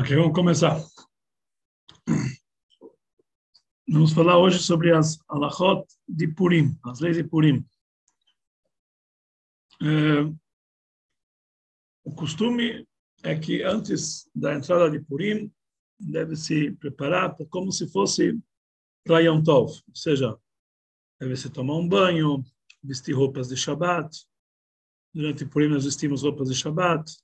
Ok, vamos começar. Vamos falar hoje sobre as alachot de Purim, as leis de Purim. É, o costume é que antes da entrada de Purim deve se preparar como se fosse para Tov, ou seja, deve se tomar um banho, vestir roupas de Shabbat. Durante Purim nós vestimos roupas de Shabbat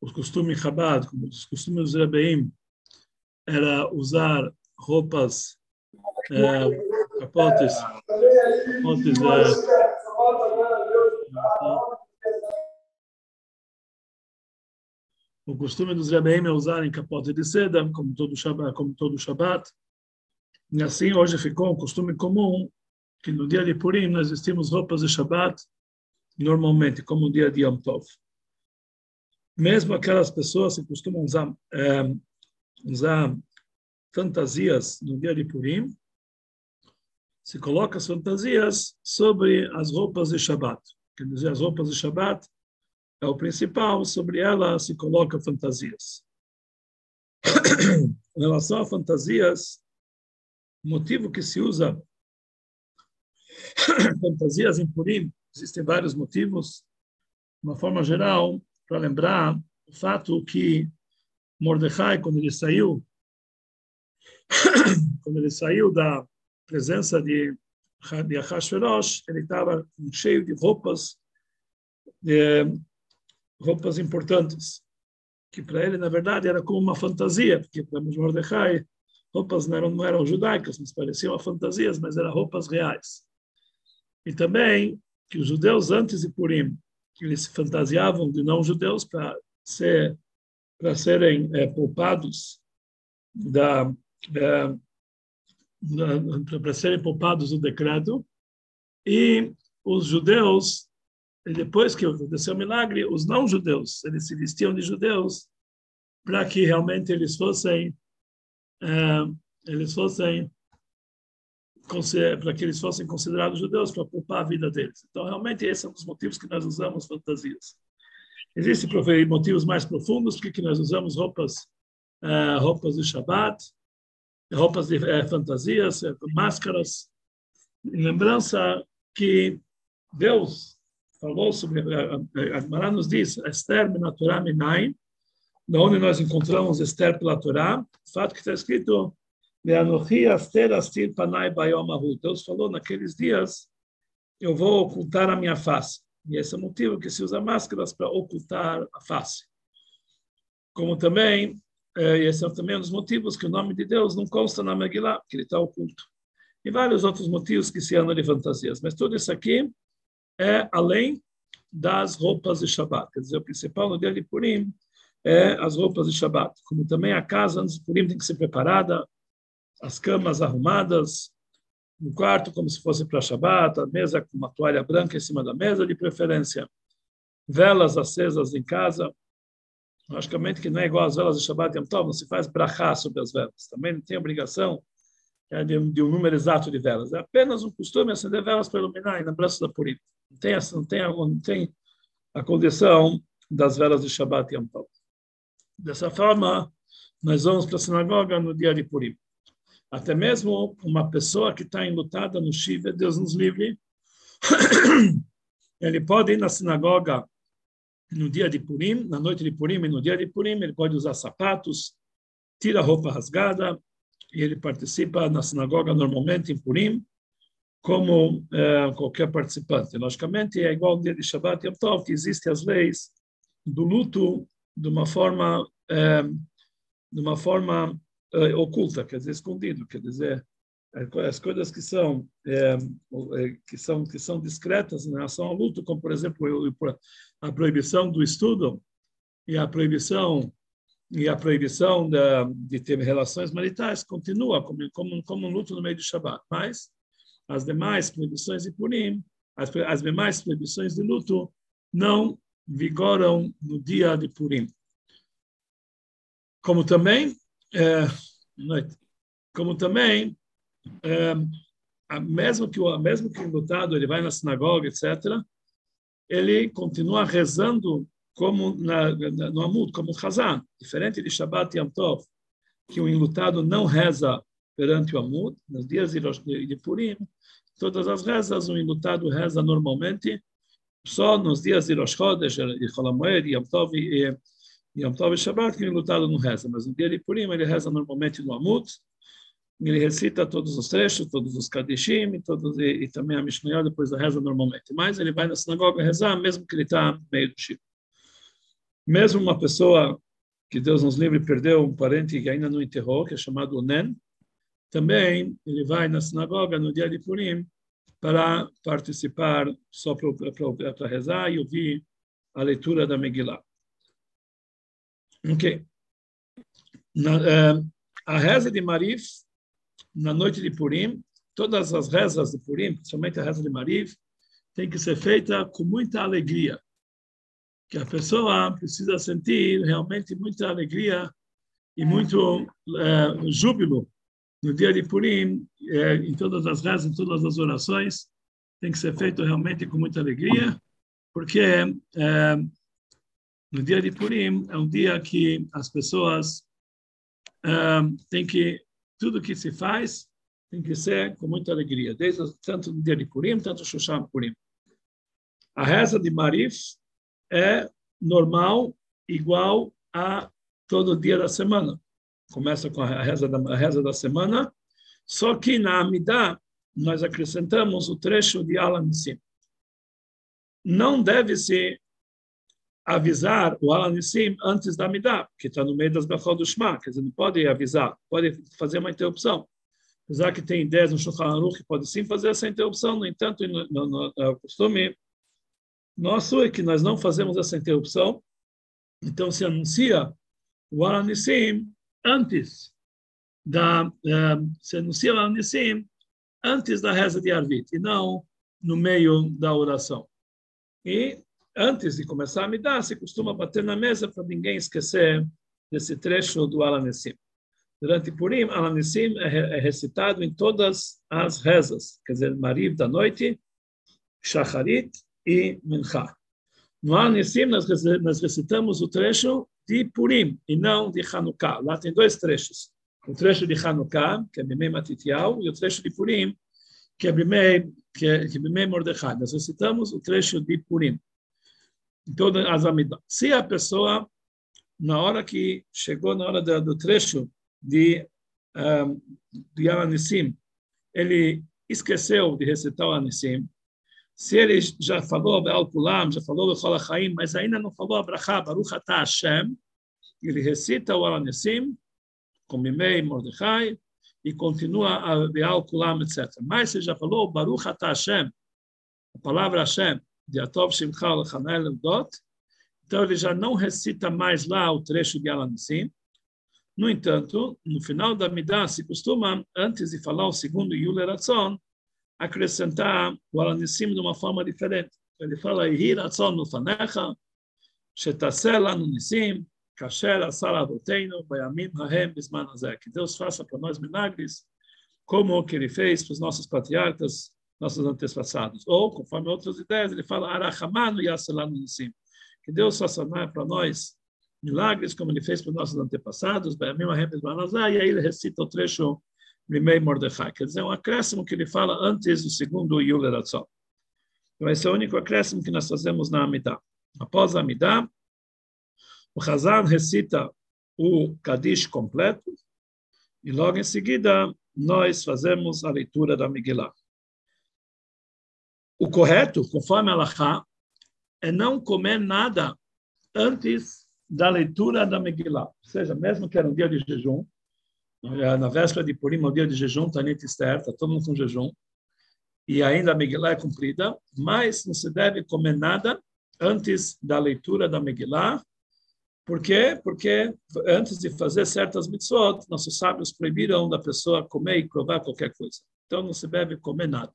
os costumes Chabad, como os costumes dos Rebbeim, era usar roupas, é, capotes, capotes é, O costume dos Rebbeim é usarem capote de seda, como todo Shabbat, como todo. E assim hoje ficou um costume comum que no dia de Purim nós vestimos roupas de Shabbat normalmente, como no dia de Yom Tov mesmo aquelas pessoas que costumam usar, é, usar fantasias no dia de Purim, se coloca as fantasias sobre as roupas de Shabat. Quer dizer, as roupas de Shabat é o principal, sobre ela se coloca fantasias. em relação a fantasias, o motivo que se usa fantasias em Purim, existem vários motivos. De uma forma geral, para lembrar o fato que Mordecai, quando ele saiu, quando ele saiu da presença de, de Ahashverosh, ele estava cheio de roupas, de, roupas importantes, que para ele, na verdade, era como uma fantasia, porque para Mordecai, roupas não eram, não eram judaicas, mas pareciam fantasias, mas eram roupas reais. E também que os judeus, antes de Purim, que eles se fantasiavam de não-judeus para ser, para serem é, poupados da, é, para serem poupados do decreto. E os judeus depois que aconteceu o milagre os não-judeus eles se vestiam de judeus para que realmente eles fossem é, eles fossem para que eles fossem considerados judeus para poupar a vida deles. Então, realmente, esse é um dos motivos que nós usamos fantasias. Existem motivos mais profundos porque nós usamos roupas uh, roupas de Shabbat, roupas de uh, fantasias, uh, máscaras, em lembrança que Deus falou sobre, a Gemara nos diz, Esther na Torá Minayin, onde nós encontramos Esther pela Torá, o fato que está escrito Deus falou naqueles dias, eu vou ocultar a minha face. E esse é o motivo que se usa máscaras para ocultar a face. Como também, eh, esse é também um dos motivos que o nome de Deus não consta na Megillah, que ele está oculto. E vários outros motivos que se andam de fantasias. Mas tudo isso aqui é além das roupas de Shabbat. Quer dizer, o principal no dia de Purim é as roupas de Shabbat. Como também a casa antes de Purim tem que ser preparada, as camas arrumadas, no quarto como se fosse para Shabbat, a mesa com uma toalha branca em cima da mesa, de preferência. Velas acesas em casa. Logicamente que não é igual às velas de Shabbat e Tov, não se faz brachá sobre as velas. Também não tem obrigação é, de, um número exato de velas. É apenas um costume acender velas para iluminar em lembrança da Purim. Não tem, não tem, não tem a condição das velas de Shabbat e Tov. Dessa forma, nós vamos para a sinagoga no dia de Purim. Até mesmo uma pessoa que está enlutada no Shiva, Deus nos livre, ele pode ir na sinagoga no dia de Purim, na noite de Purim e no dia de Purim, ele pode usar sapatos, tira a roupa rasgada, e ele participa na sinagoga normalmente em Purim, como é, qualquer participante. Logicamente, é igual ao dia de Shabbat e Yom que existem as leis do luto de uma forma, é, de uma forma uh, oculta, quer dizer, escondido, quer dizer, é, as coisas que são, é, que são que são discretas em relação ao luto, como por exemplo a proibição do estudo e a proibição e a proibição da, de ter relações maritais continua como, como, como um luto no meio do Shabat. Mas as demais proibições de Purim, as, as demais proibições de luto não vigoram no dia de Purim. Como também é, como também, é, mesmo que o mesmo que o lutado ele vai na sinagoga, etc., ele continua rezando como na, no Amud, como o Hazan, diferente de Shabbat e Yom Tov, que o enlutado não reza perante o Amud, nos dias de Purim, todas as rezas o enlutado reza normalmente, só nos dias de Rosh Chodesh, de Cholamoed, Yom Tov e Yom Tov e Shabbat, que o enlutado não reza, mas no dia de Purim ele reza normalmente no Amud, ele recita todos os trechos, todos os Kadishim, todos, e, e também a Mishnah depois da reza normalmente. Mas ele vai na sinagoga rezar, mesmo que ele está meio do Chico. Mesmo uma pessoa que Deus nos livre perdeu um parente que ainda não enterrou, que é chamado Nen, também ele vai na sinagoga no dia de Purim para participar só para rezar e ouvir a leitura da Megillah. Ok. Na, uh, a reza de Marif na noite de Purim, todas as rezas de Purim, principalmente a reza de Mariv, tem que ser feita com muita alegria. Que a pessoa precisa sentir realmente muita alegria e muito é, júbilo no dia de Purim, é, em todas as rezas, em todas as orações, tem que ser feito realmente com muita alegria, porque é, no dia de Purim é um dia que as pessoas é, têm que tudo que se faz tem que ser com muita alegria, desde tanto no dia de Purim, tanto Shushan Purim. A reza de Marif é normal, igual a todo dia da semana. Começa com a reza da, a reza da semana, só que na Amidah nós acrescentamos o trecho de Alan Nissim. Não deve se avisar o Alanissim antes da Midah, que está no meio das Bechol do Shema, quer dizer, não pode avisar, pode fazer uma interrupção. Apesar que tem ideias no Shulchan Aruch que pode sim fazer essa interrupção, no entanto, no, no, no, no costume nosso é que nós não fazemos essa interrupção, então se anuncia o Alanissim antes da, uh, se anuncia o Alanissim antes da reza de Arvit, e não no meio da oração. E antes de começar a dar, se costuma bater na mesa para ninguém esquecer desse trecho do Alanessim. Durante Purim, Alanessim é, é recitado em todas as rezas, quer dizer, Mariv da noite, Shacharit e Mincha. No Alanessim, nós recitamos o trecho de Purim e não de Hanukkah. Lá tem dois trechos. O trecho de Hanukkah, que é Bimei Matitial, e o trecho de Purim, que é Bimei, que é, que é Bimei Mordechai. Nós recitamos o trecho de Purim todas as amidas. Se a pessoa, na hora que chegou na hora do, trecho de, um, de Anissim, ele esqueceu de recitar o Anissim, se ele já falou Al Kulam, já falou Bechol mas ainda não falou Abraha, Baruch Atah Hashem, ele recita o Anissim, com Mimei Mordechai, e continua a Beal Kulam, etc. Mas se já falou Baruch Atah Hashem, a palavra Hashem, de Atov Shimcha Lechanel Dot, então ele já não recita mais lá o trecho de Alanissim. No entanto, no final da Midah se costuma, antes de falar o segundo Yule Ratzon, acrescentar o Alanissim de uma forma diferente. Ele fala, Ihi Ratzon no Fanecha, Shetaseh no Nissim, Kasher Asar Avoteinu, Bayamim Hahem Bisman Que Deus faça para nós milagres, como o que ele fez para os nossos patriarcas nossos antepassados. Ou, conforme outras ideias, ele fala, Arahamanu Yasalanu Nissim. Que Deus faça para nós milagres, como ele fez para os nossos antepassados, e aí ele recita o trecho Mimei Mordechai. Quer dizer, é um acréscimo que ele fala antes do segundo Yule Ratzon. Então, esse é o único acréscimo que nós fazemos na Amidah. Após a Amidah, o Hazan recita o Kadish completo, e logo em seguida nós fazemos a leitura da Megillah. O correto, conforme a Allahá, é não comer nada antes da leitura da Megillah. Ou seja, mesmo que era um dia de jejum, na véspera de Purim, o dia de jejum, Tanit Esther, está todo mundo com jejum, e ainda a Megillah é cumprida, mas não se deve comer nada antes da leitura da Megillah. Por quê? Porque antes de fazer certas mitzvot, nossos sábios proibiram da pessoa comer e provar qualquer coisa. Então não se deve comer nada.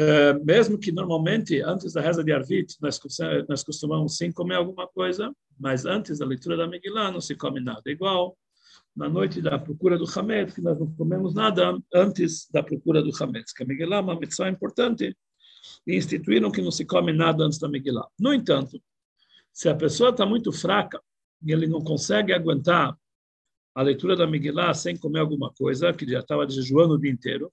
Eh, mesmo que normalmente, antes da reza de Arvit, nós, nós costumamos sim comer alguma coisa, mas antes da leitura da Megillah não se come nada. Igual na noite da procura do Hametz, que nós não comemos nada antes da procura do Hametz, que a Megillah é uma missão importante, e instituíram que não se come nada antes da Megillah. No entanto, Se a pessoa está muito fraca e ele não consegue aguentar a leitura da Megillah sem comer alguma coisa, que já estava jejuando o dia inteiro,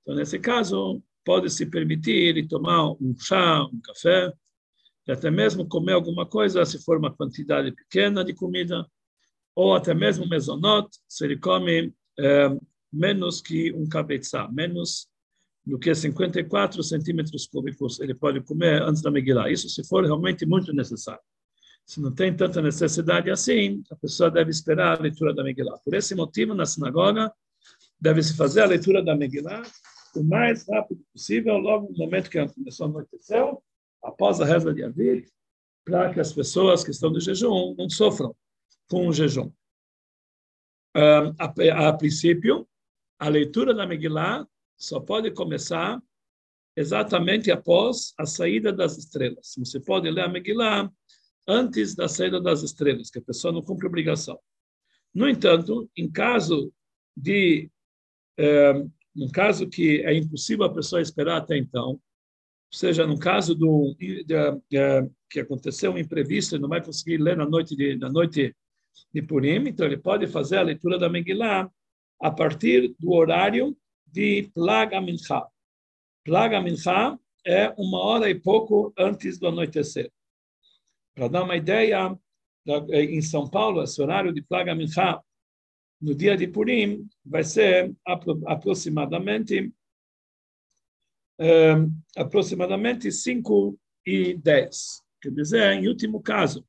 então, nesse caso, pode se permitir e tomar um chá, um café, e até mesmo comer alguma coisa, se for uma quantidade pequena de comida, ou até mesmo mesonot, se ele come é, menos que um cabeça, menos do que 54 centímetros cúbicos, ele pode comer antes da Megillah. Isso se for realmente muito necessário. Se não tem tanta necessidade assim, a pessoa deve esperar a leitura da Megillah. Por esse motivo, na sinagoga, deve-se fazer a leitura da Megillah o mais rápido possível, logo no momento que começou a anoitecer, após a reza de Avid, para que as pessoas que estão no jejum não sofram com o jejum. Um, a, a, princípio, a leitura da Megillah só pode começar exatamente após a saída das estrelas. Você pode ler a Megillah antes da saída das estrelas, que a pessoa não cumpre obrigação. No entanto, em caso de um, num caso que é impossível a pessoa esperar até então, ou seja, no caso do que aconteceu um imprevisto, ele não vai conseguir ler na noite de na noite de Purim, então ele pode fazer a leitura da Megillah a partir do horário de Plaga Mincha. Plaga Mincha é uma hora e pouco antes do anoitecer. Para dar uma ideia, em São Paulo, esse horário de Plaga Mincha no dia de Purim vai ser aproximadamente um, aproximadamente 5 e 10. Quer dizer, em último caso,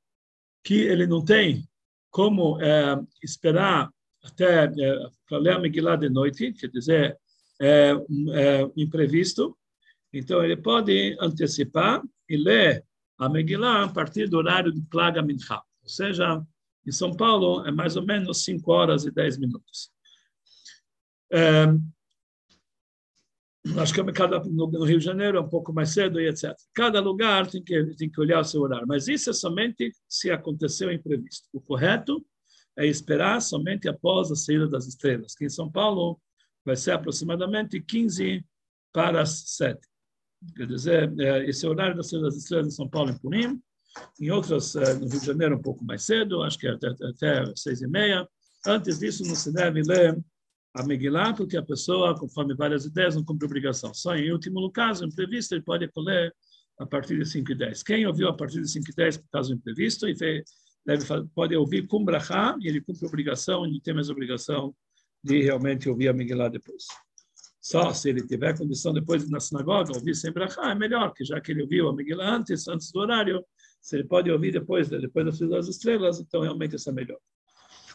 que ele não tem como é, esperar até é, para ler a Megillah de noite, quer dizer, é, é, imprevisto, então ele pode antecipar e ler a Megillah a partir do horário de Plaga Mincha, ou seja, em São Paulo, é mais ou menos 5 horas e 10 minutos. É, acho que cada, no, no, Rio de Janeiro é um pouco mais cedo e etc. Cada lugar tem que, tem que olhar o seu horário, mas isso é somente se aconteceu imprevisto. O correto é esperar somente após a saída das estrelas, que em São Paulo vai ser aproximadamente 15 para as 7. Quer dizer, é, esse é horário da saída das estrelas em São Paulo, em Purim, em outras, eh, no Rio de Janeiro, um pouco mais cedo, acho que até, até seis e meia. Antes disso, não se deve ler a Megillah, porque a pessoa, conforme várias ideias, não cumpre obrigação. Só em último caso, imprevisto, ele pode ler a partir de 5 e 10. Quem ouviu a partir de 5 e 10 por caso imprevisto, e deve, pode ouvir com brachá, e ele cumpre obrigação, e não tem mais obrigação de realmente ouvir a Megillah depois. Só se ele tiver condição depois de na sinagoga, ouvir sem brachá, é melhor, que já que ele ouviu a Megillah antes, antes do horário, se ele pode ouvir depois, depois das das estrelas, então realmente isso é melhor.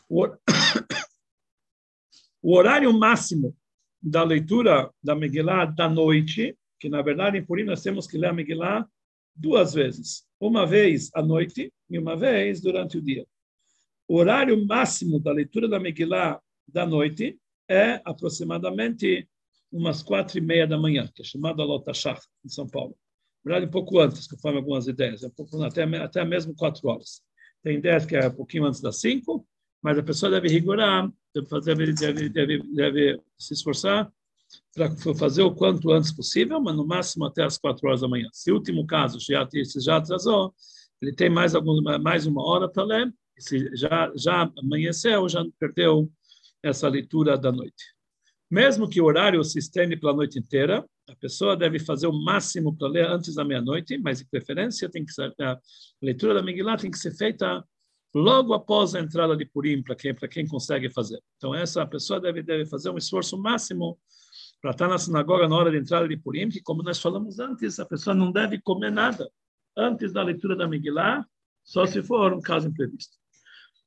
O, o horário máximo da leitura da Megillah da noite, que na verdade em Purim nós temos que ler a Megillah duas vezes, uma vez à noite e uma vez durante o dia. O horário máximo da leitura da Megillah da noite é aproximadamente umas quatro e meia da manhã, que é chamada Lotashach, em São Paulo verdade, um pouco antes, conforme algumas ideias, um pouco, até, até mesmo quatro horas. Tem ideias que é um pouquinho antes das cinco, mas a pessoa deve rigorar, deve, fazer, deve, deve, deve se esforçar para fazer o quanto antes possível, mas no máximo até as quatro horas da manhã. Se o último caso já, se já atrasou, ele tem mais, alguma, mais uma hora para ler, se já, já amanheceu, já perdeu essa leitura da noite. Mesmo que o horário se estende pela noite inteira, a pessoa deve fazer o máximo para ler antes da meia-noite, mas de preferência tem que ser, a leitura da Megillah tem que ser feita logo após a entrada de Purim, para quem, quem consegue fazer. Então, essa pessoa deve, deve fazer um esforço máximo para estar na sinagoga na hora de entrada de Purim, que, como nós falamos antes, a pessoa não deve comer nada antes da leitura da Megillah, só se for um caso imprevisto.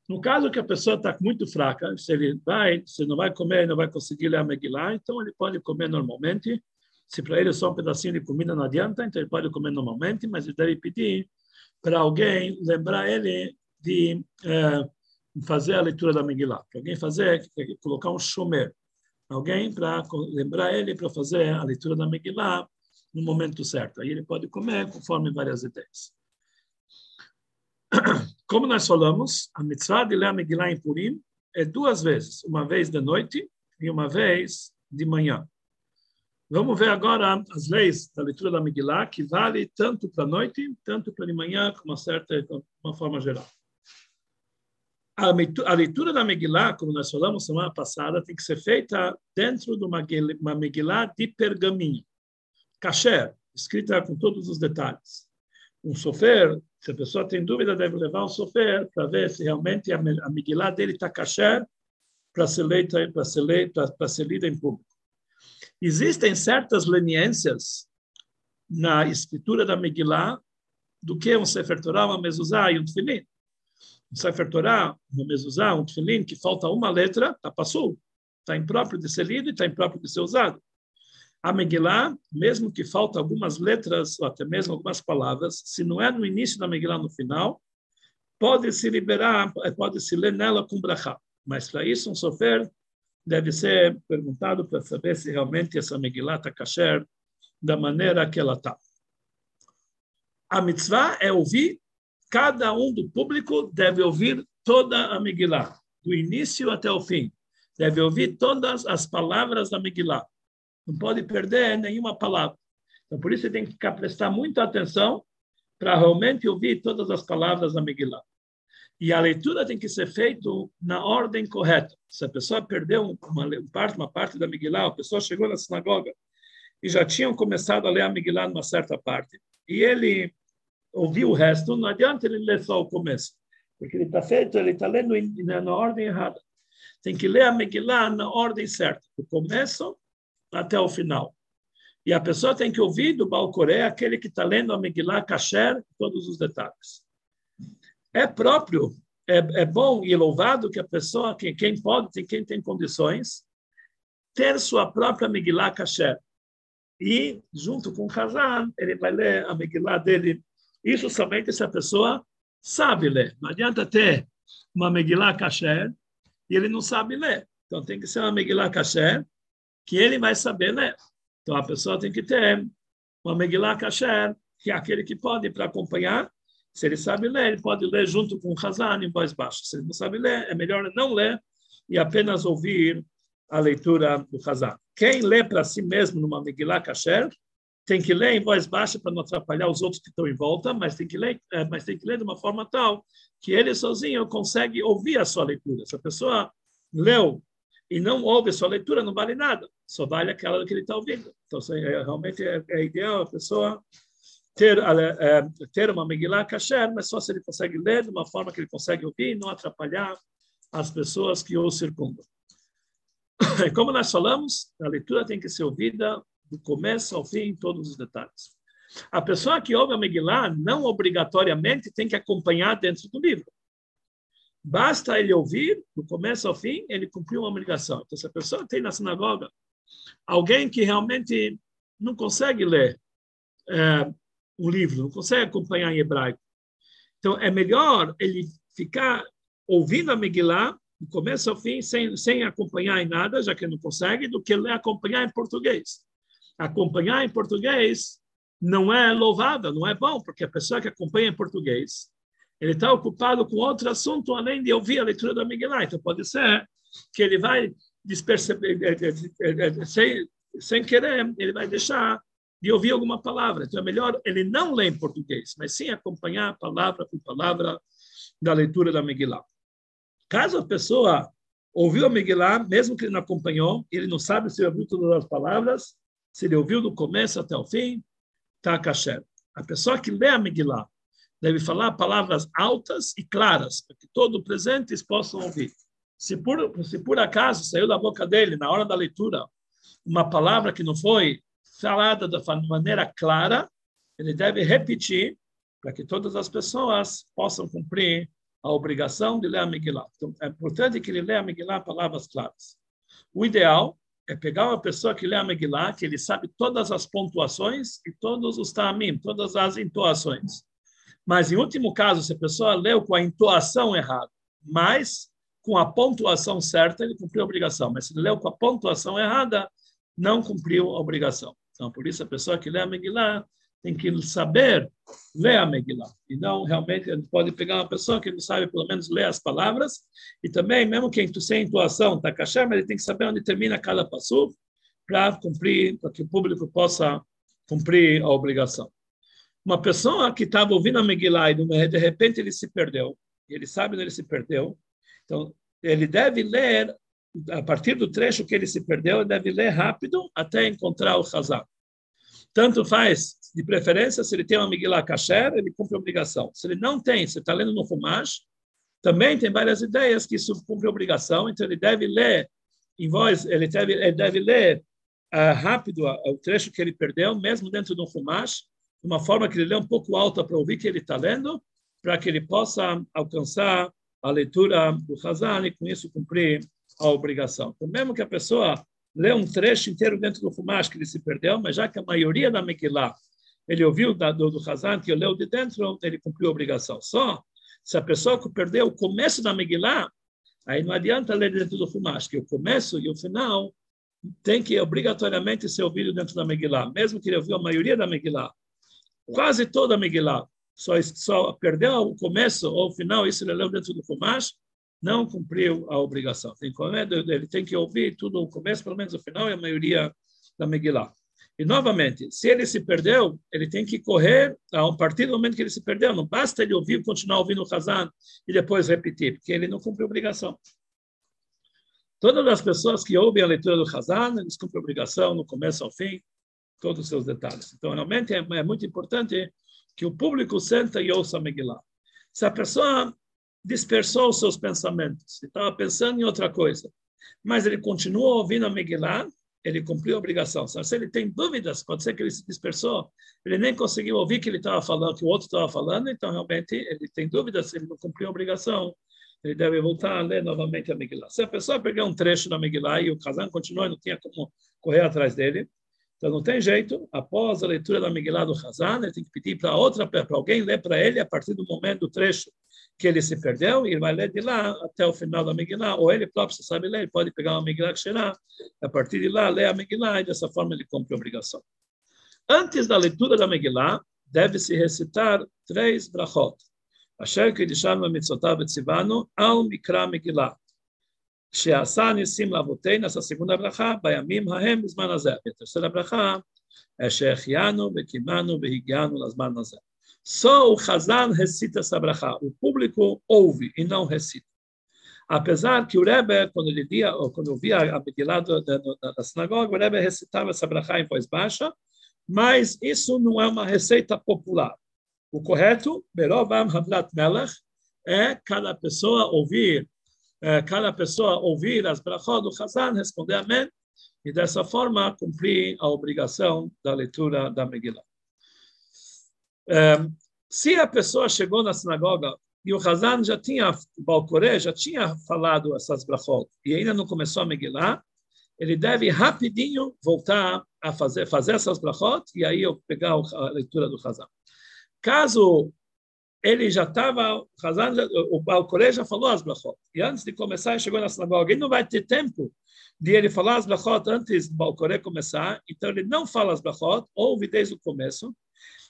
No caso que a pessoa está muito fraca, se ele vai, se não vai comer, não vai conseguir ler a Megillah, então ele pode comer normalmente. Se para ele só um pedacinho de comida não adianta, então ele pode comer normalmente, mas ele deve pedir para alguém lembrar ele de é, fazer a leitura da Megillah. Para alguém fazer, colocar um shomer. Alguém para lembrar ele para fazer a leitura da Megillah no momento certo. Aí ele pode comer conforme várias ideias. Como nós falamos, a mitzvah de ler a Megillah em Purim é duas vezes, uma vez de noite e uma vez de manhã. Vamos ver agora as leis da leitura da Megillah, que vale tanto para a noite, tanto para de manhã, com uma certa, uma forma geral. A leitura da Megillah, como nós falamos semana passada, tem que ser feita dentro de uma Megillah de pergaminho, kasher, escrita com todos os detalhes. Um sofer, se a pessoa tem dúvida, deve levar um sofer para ver se realmente a Megillah dele está kasher para ser, ser, para ser lida em público. Existem certas leniências na escritura da Megillah do que um Sefer Torah, uma mezuzá e um tefilin. Um Sefer Torah, uma mezuzá, um tefilin, que falta uma letra, está passou. Está impróprio de ser lido e está impróprio de ser usado. A Megillah, mesmo que falta algumas letras, ou até mesmo algumas palavras, se não é no início da Megillah, no final, pode se liberar, pode se ler nela com brachá. Mas para isso um sofer deve ser perguntado para saber se realmente essa Megillah está kasher da maneira que ela está. A mitzvah é ouvir, cada um do público deve ouvir toda a Megillah, do início até o fim. Deve ouvir todas as palavras da Megillah. Não pode perder nenhuma palavra. Então, por isso, tem que prestar muita atenção para realmente ouvir todas as palavras da Megillah. E a leitura tem que ser feita na ordem correta. Se a pessoa perdeu uma parte, uma parte da Megillah, a pessoa chegou na sinagoga e já tinham começado a ler a Megillah numa certa parte, e ele ouviu o resto, não adianta ele ler só o começo, porque ele está feito, ele está lendo na ordem errada. Tem que ler a Megillah na ordem certa, do começo até o final. E a pessoa tem que ouvir do Balcoré aquele que está lendo a Megillah Kasher, todos os detalhes é próprio, é, é bom e louvado que a pessoa, que quem pode, quem tem condições, ter sua própria Megillah Kasher. E, junto com o Hazan, ele vai ler a Megillah dele. Isso somente se a pessoa sabe ler. Não adianta ter uma Megillah Kasher e ele não sabe ler. Então, tem que ser uma Megillah Kasher que ele vai saber ler. Então, a pessoa tem que ter uma Megillah Kasher, que é aquele que pode para acompanhar se ele sabe ler, ele pode ler junto com o Hazan em voz baixa. Se ele não sabe ler, é melhor não ler e apenas ouvir a leitura do Hazan. Quem lê para si mesmo numa Megillah Kasher, tem que ler em voz baixa para não atrapalhar os outros que estão em volta, mas tem que ler, é, mas tem que ler de uma forma tal que ele sozinho consegue ouvir a sua leitura. Se a pessoa leu e não ouve a sua leitura, não vale nada. Só vale aquela que ele está ouvindo. Então, é, realmente é, é ideal a pessoa ter, é, ter uma Megillah kasher, mas só se ele consegue ler de uma forma que ele consegue ouvir e não atrapalhar as pessoas que o circundam. Como nós falamos, a leitura tem que ser ouvida do começo ao fim, todos os detalhes. A pessoa que ouve a Megillah não obrigatoriamente tem que acompanhar dentro do livro. Basta ele ouvir, do começo ao fim, ele cumpriu uma obrigação. Então, se a pessoa tem na sinagoga alguém que realmente não consegue ler é, um livro, não consegue acompanhar em hebraico. Então, é melhor ele ficar ouvindo a Megillah, do começo ao fim, sem, sem acompanhar em nada, já que não consegue, do que acompanhar em português. Acompanhar em português não é louvável, não é bom, porque a pessoa que acompanha em português, ele está ocupado com outro assunto além de ouvir a leitura da Megillah. Então, pode ser que ele vai desperceber, sem, sem querer, ele vai deixar de ouvir alguma palavra. Então é melhor ele não ler em português, mas sim acompanhar palavra por palavra da leitura da Megillah. Caso a pessoa ouviu a Megillah, mesmo que ele não acompanhou, ele não sabe se ouviu todas as palavras, se ele ouviu do começo até o fim, está kasher. A pessoa que lê a Megillah deve falar palavras altas e claras, para que todos os presentes possam ouvir. Se por, se por acaso saiu da boca dele, na hora da leitura, uma palavra que não foi falada de maneira clara, ele deve repetir para que todas as pessoas possam cumprir a obrigação de ler a Megillah. Então, é importante que ele leia a Megillah palavras claras. O ideal é pegar uma pessoa que lê a Megillah, que ele sabe todas as pontuações e todos os tamim, todas as entoações. Mas, em último caso, se a pessoa leu com a entoação errada, mas com a pontuação certa, ele cumpriu a obrigação. Mas se ele leu com a pontuação errada, não cumpriu a obrigação. Então, por isso, a pessoa que lê a Megillah tem que saber ler a Megillah. E não, realmente, a gente pode pegar uma pessoa que não sabe, pelo menos, ler as palavras, e também, mesmo quem sem intuação está mas ele tem que saber onde termina cada passo, para cumprir, para que o público possa cumprir a obrigação. Uma pessoa que estava ouvindo a Megillah e de repente ele se perdeu, ele sabe onde ele se perdeu, então ele deve ler, a partir do trecho que ele se perdeu, ele deve ler rápido até encontrar o Hazan. Tanto faz, de preferência, se ele tem uma Megillah kasher, ele cumpre a obrigação. Se ele não tem, se está lendo no Fumash, também tem várias ideias que isso cumpre a obrigação, então ele deve ler em voz, ele deve, ele deve ler uh, rápido o trecho que ele perdeu, mesmo dentro do Fumash, de uma forma que ele lê um pouco alta para ouvir que ele está lendo, para que ele possa alcançar a leitura do Hazan e com isso cumprir a obrigação. Então, mesmo que a pessoa lê um trecho inteiro dentro do Fumash que ele se perdeu, mas já que a maioria da Megillah ele ouviu da, do, do Hazan que leu de dentro, ele cumpriu a obrigação. Só se a pessoa que perdeu o começo da Megillah, aí não adianta ler dentro do Fumash, que o começo e o final tem que obrigatoriamente ser ouvido dentro da Megillah, mesmo que ele ouviu a maioria da Megillah, quase toda a Megillah, só, só perdeu o começo ou o final, isso ele leu dentro do Fumash, não cumpriu a obrigação. Tem, ele tem que ouvir tudo o começo, pelo menos o final, e a maioria da Megillah. E, novamente, se ele se perdeu, ele tem que correr a partir do momento que ele se perdeu. Não basta ele ouvir, continuar ouvindo o Hazan e depois repetir, porque ele não cumpre a obrigação. Todas as pessoas que ouvem a leitura do Hazan, eles cumprem a obrigação no começo ao fim, todos os seus detalhes. Então, realmente, é, é muito importante que o público senta e ouça a Megillah. Se a pessoa dispersou seus pensamentos, estava pensando em outra coisa, mas ele continua ouvindo a Megillah, ele cumpriu a obrigação. Se ele tem dúvidas, pode ser que ele se dispersou, ele nem conseguiu ouvir que ele estava falando, que o outro estava falando, então realmente ele tem dúvidas, ele não cumpriu a obrigação, ele deve voltar a ler novamente a Megillah. Se a pessoa pegar um trecho da Megillah e o Kazan continuou e não tinha como correr atrás dele, então não tem jeito, após a leitura da Megillah do Hazan, ele tem que pedir para outra, para alguém ler para ele a partir do momento do trecho que ele se perdeu, e ele vai ler de lá até o final da Megillah, ou ele próprio, se sabe ler, ele pode pegar uma Megillah que será, a partir de lá, ler a Megillah, e dessa forma ele cumpre a obrigação. Antes da leitura da Megillah, deve-se recitar três brachot. Asher Kedishanu Mitzotav Etzivanu, Al Mikra Megillah. שעשה ניסים לאבותינו, essa segunda ברכה, בימים ההם בזמן הזה. והתרסה ברכה, שהחיינו וקימנו והגיענו לזמן הזה. Só o Hazan recita essa brachá. O público ouve e não recita. Apesar que o Rebbe, quando ele via, quando a Megillah da, sinagoga, o Rebbe recitava essa brachá em voz baixa, mas isso não é uma receita popular. O correto, Berovam Havlat Melech, é cada pessoa ouvir, é, cada pessoa ouvir as brachot do Hazan, responder amém, e dessa forma cumprir a obrigação da leitura da Megillah se a pessoa chegou na sinagoga e o Hazan já tinha, Balcoré já tinha falado essas brachot e ainda não começou a Megillah, ele deve rapidinho voltar a fazer, fazer essas brachot e aí eu pegar a leitura do Hazan. Caso ele já estava, o Balcoré já falou as brachot, e antes de começar ele chegou na sinagoga, ele não vai ter tempo de ele falar as brachot antes do Balcoré começar, então ele não fala as brachot, ouve desde o começo,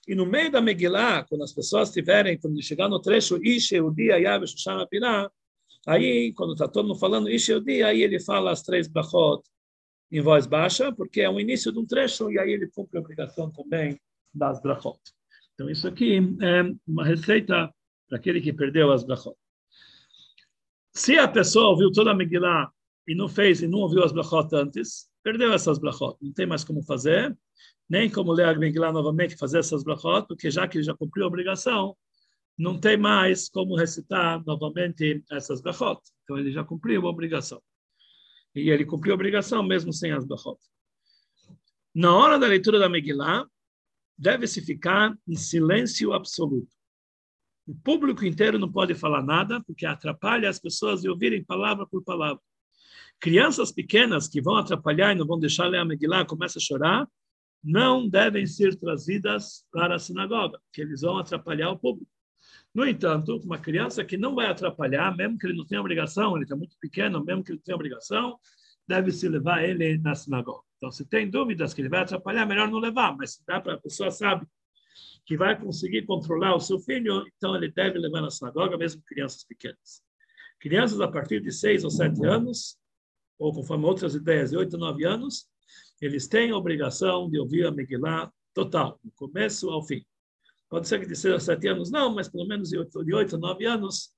e no meio da Megillah, quando as pessoas tiverem, quando chegar no trecho, Ishe, o dia, Yahweh, Shoshana, Pirá, aí, quando está todo mundo falando Ishe, o dia, aí ele fala as três brachot em voz baixa, porque é o início de um trecho, e aí ele cumpre a obrigação também das brachot. Então, isso aqui é uma receita para aquele que perdeu as brachot. Se a pessoa ouviu toda a Megillah e não fez, e não ouviu as brachot antes, perdeu essas brachot, não tem mais como fazer, nem como ler a Megillah novamente, fazer essas brachot, porque já que ele já cumpriu a obrigação, não tem mais como recitar novamente essas brachot. Então ele já cumpriu a obrigação. E ele cumpriu a obrigação mesmo sem as brachot. Na hora da leitura da Megillah, deve-se ficar em silêncio absoluto. O público inteiro não pode falar nada, porque atrapalha as pessoas de ouvirem palavra por palavra. Crianças pequenas que vão atrapalhar e não vão deixar ler a Megillah, começam a chorar, não devem ser trazidas para a sinagoga, que eles vão atrapalhar o público. No entanto, uma criança que não vai atrapalhar, mesmo que ele não tenha obrigação, ele está muito pequeno, mesmo que ele tenha obrigação, deve-se levar ele na sinagoga. Então, se tem dúvidas que ele vai atrapalhar, melhor não levar, mas se dá para a pessoa sabe que vai conseguir controlar o seu filho, então ele deve levar na sinagoga, mesmo crianças pequenas. Crianças a partir de seis ou sete anos, ou conforme outras ideias, de oito ou nove anos, eles têm a obrigação de ouvir a Megillah total, do começo ao fim. Pode ser que de 6 a 7 anos não, mas pelo menos de 8, de 8 a 9 anos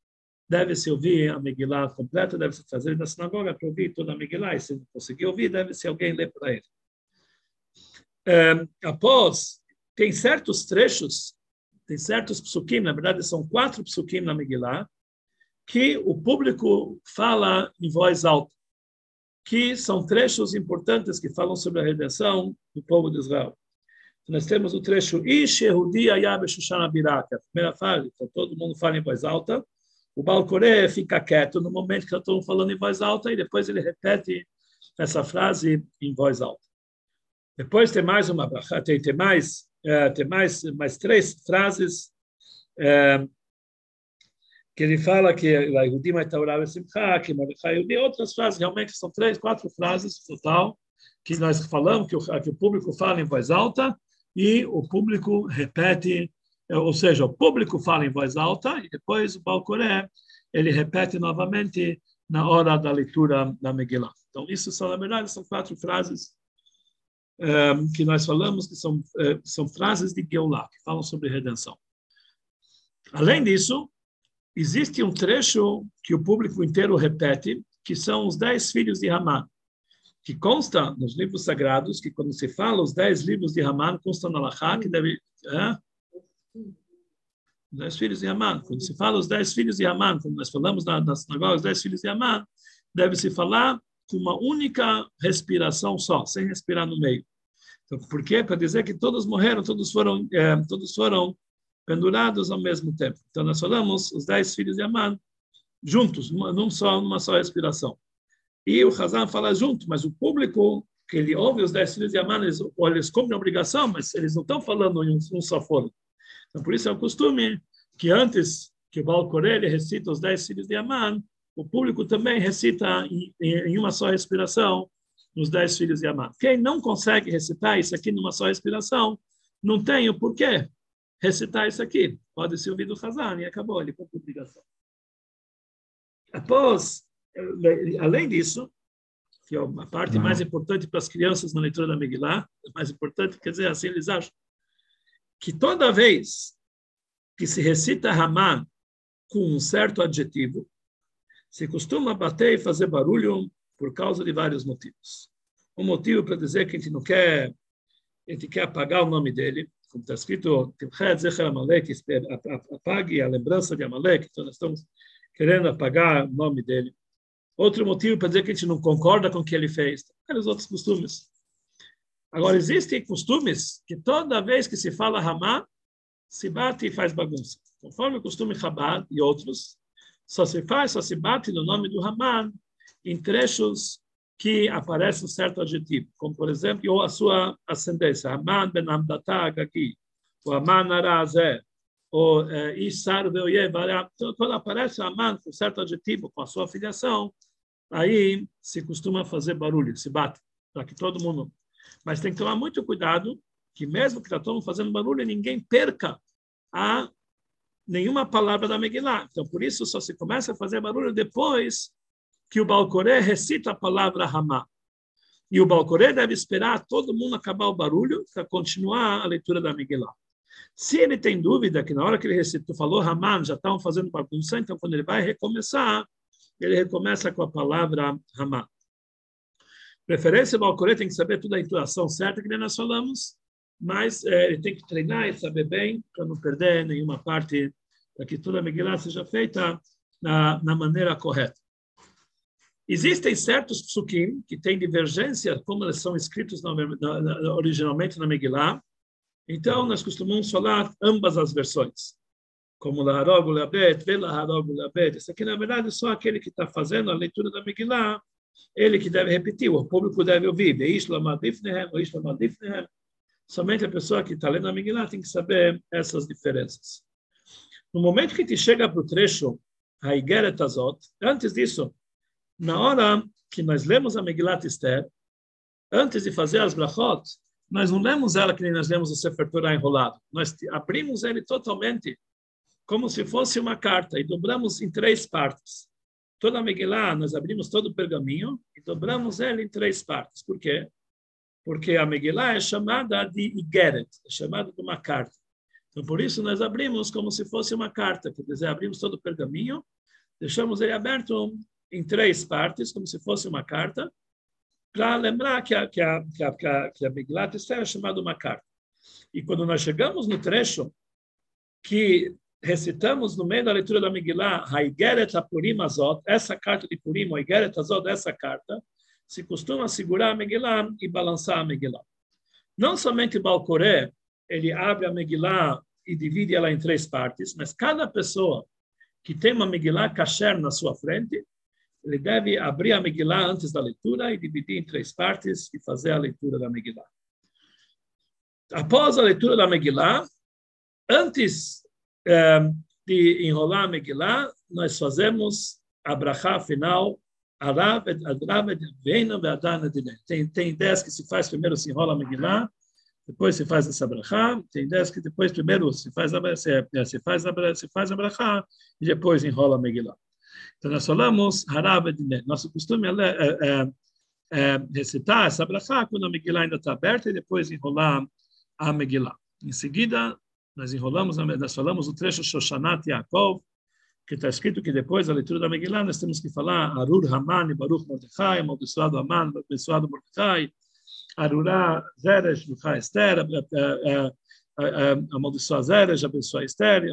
deve-se ouvir a Megillah completa, deve-se fazer na sinagoga para ouvir toda a Megillah, e se não conseguir ouvir, deve-se alguém ler para ele. É, após, tem certos trechos, tem certos psukim, na verdade são quatro psukim na Megillah, que o público fala em voz alta, que são trechos importantes que falam sobre a redenção do povo de Israel. Nós temos o trecho Ish Yehudi Ayab Shoshana Biraka, a primeira frase, então todo mundo fala em voz alta, o Balcoré fica quieto no momento que eu estou falando em voz alta e depois ele repete essa frase em voz alta. Depois tem mais uma tem, tem mais é, tem mais mais três frases é, que ele fala que a Yehudi vai Taurah Simcha, que Mordecai Yehudi, outras frases, realmente são três, quatro frases total que nós falamos, que o, que o público fala em voz alta e o público repete é, ou seja, o público fala em voz alta e depois o Balcoré ele repete novamente na hora da leitura da Megillah. Então, isso são, na verdade, são quatro frases um, é, que nós falamos que são, uh, são frases de Geulah, que falam sobre redenção. Além disso, existe um trecho que o público inteiro repete, que são os dez filhos de Haman, que consta nos livros sagrados, que quando se fala os dez livros de Haman, consta na Lachá, que deve... Uh, dez filhos de Amã. Quando se fala os dez filhos de Amã, quando nós falamos na, na sinagoga os dez filhos de Amã, deve-se falar com uma única respiração só, sem respirar no meio. Então, por quê? Para dizer que todos morreram, todos foram, é, todos foram pendurados ao mesmo tempo. Então, nós falamos os dez filhos de Amã juntos, numa, num só, numa só respiração. E o Hazan fala junto, mas o público que ele ouve os dez filhos de Amã, eles, eles cumprem a obrigação, mas eles não estão falando em um, um só foro. Então, por isso é o costume que antes que o Baal Corelli recita os dez filhos de Amã, o público também recita em, em uma só respiração os dez filhos de Amã. Quem não consegue recitar isso aqui numa só respiração, não tem o porquê recitar isso aqui. Pode se ouvir do Hazan e acabou, ele cumpre a obrigação. Após, além disso, que é a parte mais importante para as crianças na leitura da Megillah, mais importante, quer dizer, assim eles acham, que toda vez que se recita Ramá com um certo adjetivo, se costuma bater e fazer barulho por causa de vários motivos. Um motivo para dizer que a gente não quer, a gente quer apagar o nome dele, como está escrito, apague a lembrança de Amalek, então nós estamos querendo apagar o nome dele. Outro motivo para dizer que a gente não concorda com o que ele fez, vários outros costumes. Agora, existem costumes que toda vez que se fala Ramá, se bate e faz bagunça. Conforme o costume Chabad e outros, só se faz, só se bate no nome do Haman em trechos que aparece um certo adjetivo, como, por exemplo, ou a sua ascendência, Haman ben Amdatá Agagi, o Haman Arazé, ou eh, Isar Veoyev, quando aparece Haman com certo adjetivo, com a sua filiação, aí se costuma fazer barulho, se bate, para que todo mundo mas tem que tomar muito cuidado que mesmo que está todo mundo fazendo barulho, ninguém perca a nenhuma palavra da Megillah. Então, por isso, só se começa a fazer barulho depois que o Balcoré recita a palavra Ramá. E o Balcoré deve esperar todo mundo acabar o barulho para continuar a leitura da Megillah. Se ele tem dúvida que na hora que ele recitou, falou Ramá, já estavam fazendo bagunça, então quando ele vai recomeçar, ele recomeça com a palavra Ramá. Preferência do Alcorê tem que saber toda a intuação certa, que nós falamos, mas é, ele tem que treinar e saber bem para não perder nenhuma parte, para que toda a Megillah seja feita na, na maneira correta. Existem certos psukim que têm divergência, como eles são escritos na, na, na, originalmente na Megillah. Então, nós costumamos falar ambas as versões, como Laharog, Labet, Velaharog, Labet. Isso aqui, na verdade, é só aquele que está fazendo a leitura da Megillah ele que deve repetir, o público deve ouvir. Somente a pessoa que está lendo a Megillah tem que saber essas diferenças. No momento que te chega para o trecho Haigeret Azot, antes disso, na hora que nós lemos a Megillat Esther, antes de fazer as brachot, nós não lemos ela que nem nós lemos o Sefer Torah enrolado. Nós abrimos ele totalmente, como se fosse uma carta, e dobramos em três partes. Toda a Megillah, nós abrimos todo o pergaminho e dobramos ele em três partes. Por quê? porque a Megillah é chamada de Igeret, é chamada de uma carta. Então, por isso, nós abrimos como se fosse uma carta, quer dizer, abrimos todo o pergaminho, deixamos ele aberto em três partes, como se fosse uma carta, para lembrar que a, que a, que a, que a, que a Esther é chamada uma carta. E quando nós chegamos no trecho que recitamos no meio da leitura da Megillah, essa carta de Purim, Haigeret Azot, essa carta, se costuma segurar a Megillah e balançar a Megillah. Não somente Balcoré, ele abre a Megillah e divide ela em três partes, mas cada pessoa que tem uma Megillah kasher na sua frente, ele deve abrir a Megillah antes da leitura e dividir em três partes e fazer a leitura da Megillah. Após a leitura da Megillah, antes eh, de enrolar a Megillah, nós fazemos a brachá final, tem, tem ideias que se faz primeiro, se enrola a Megillah, depois se faz essa brachá, tem ideias que depois primeiro se faz a, se, se faz a, se faz a brachá e depois enrola a Megillah. Então nós falamos Harav Nosso costume é, é, é, é recitar essa brachá quando a Megillah ainda está aberta e depois enrolar a Megillah. Em seguida, nós enrolamos, nós falamos o trecho Shoshanat Yaakov, que está escrito que depois da leitura da Megillah nós temos que falar Arur Haman e Baruch Mordechai, amaldiçoado Haman, abençoado Mordechai, Arurá Zeresh, Luchá Esther, amaldiçoar Zeresh, abençoar Esther,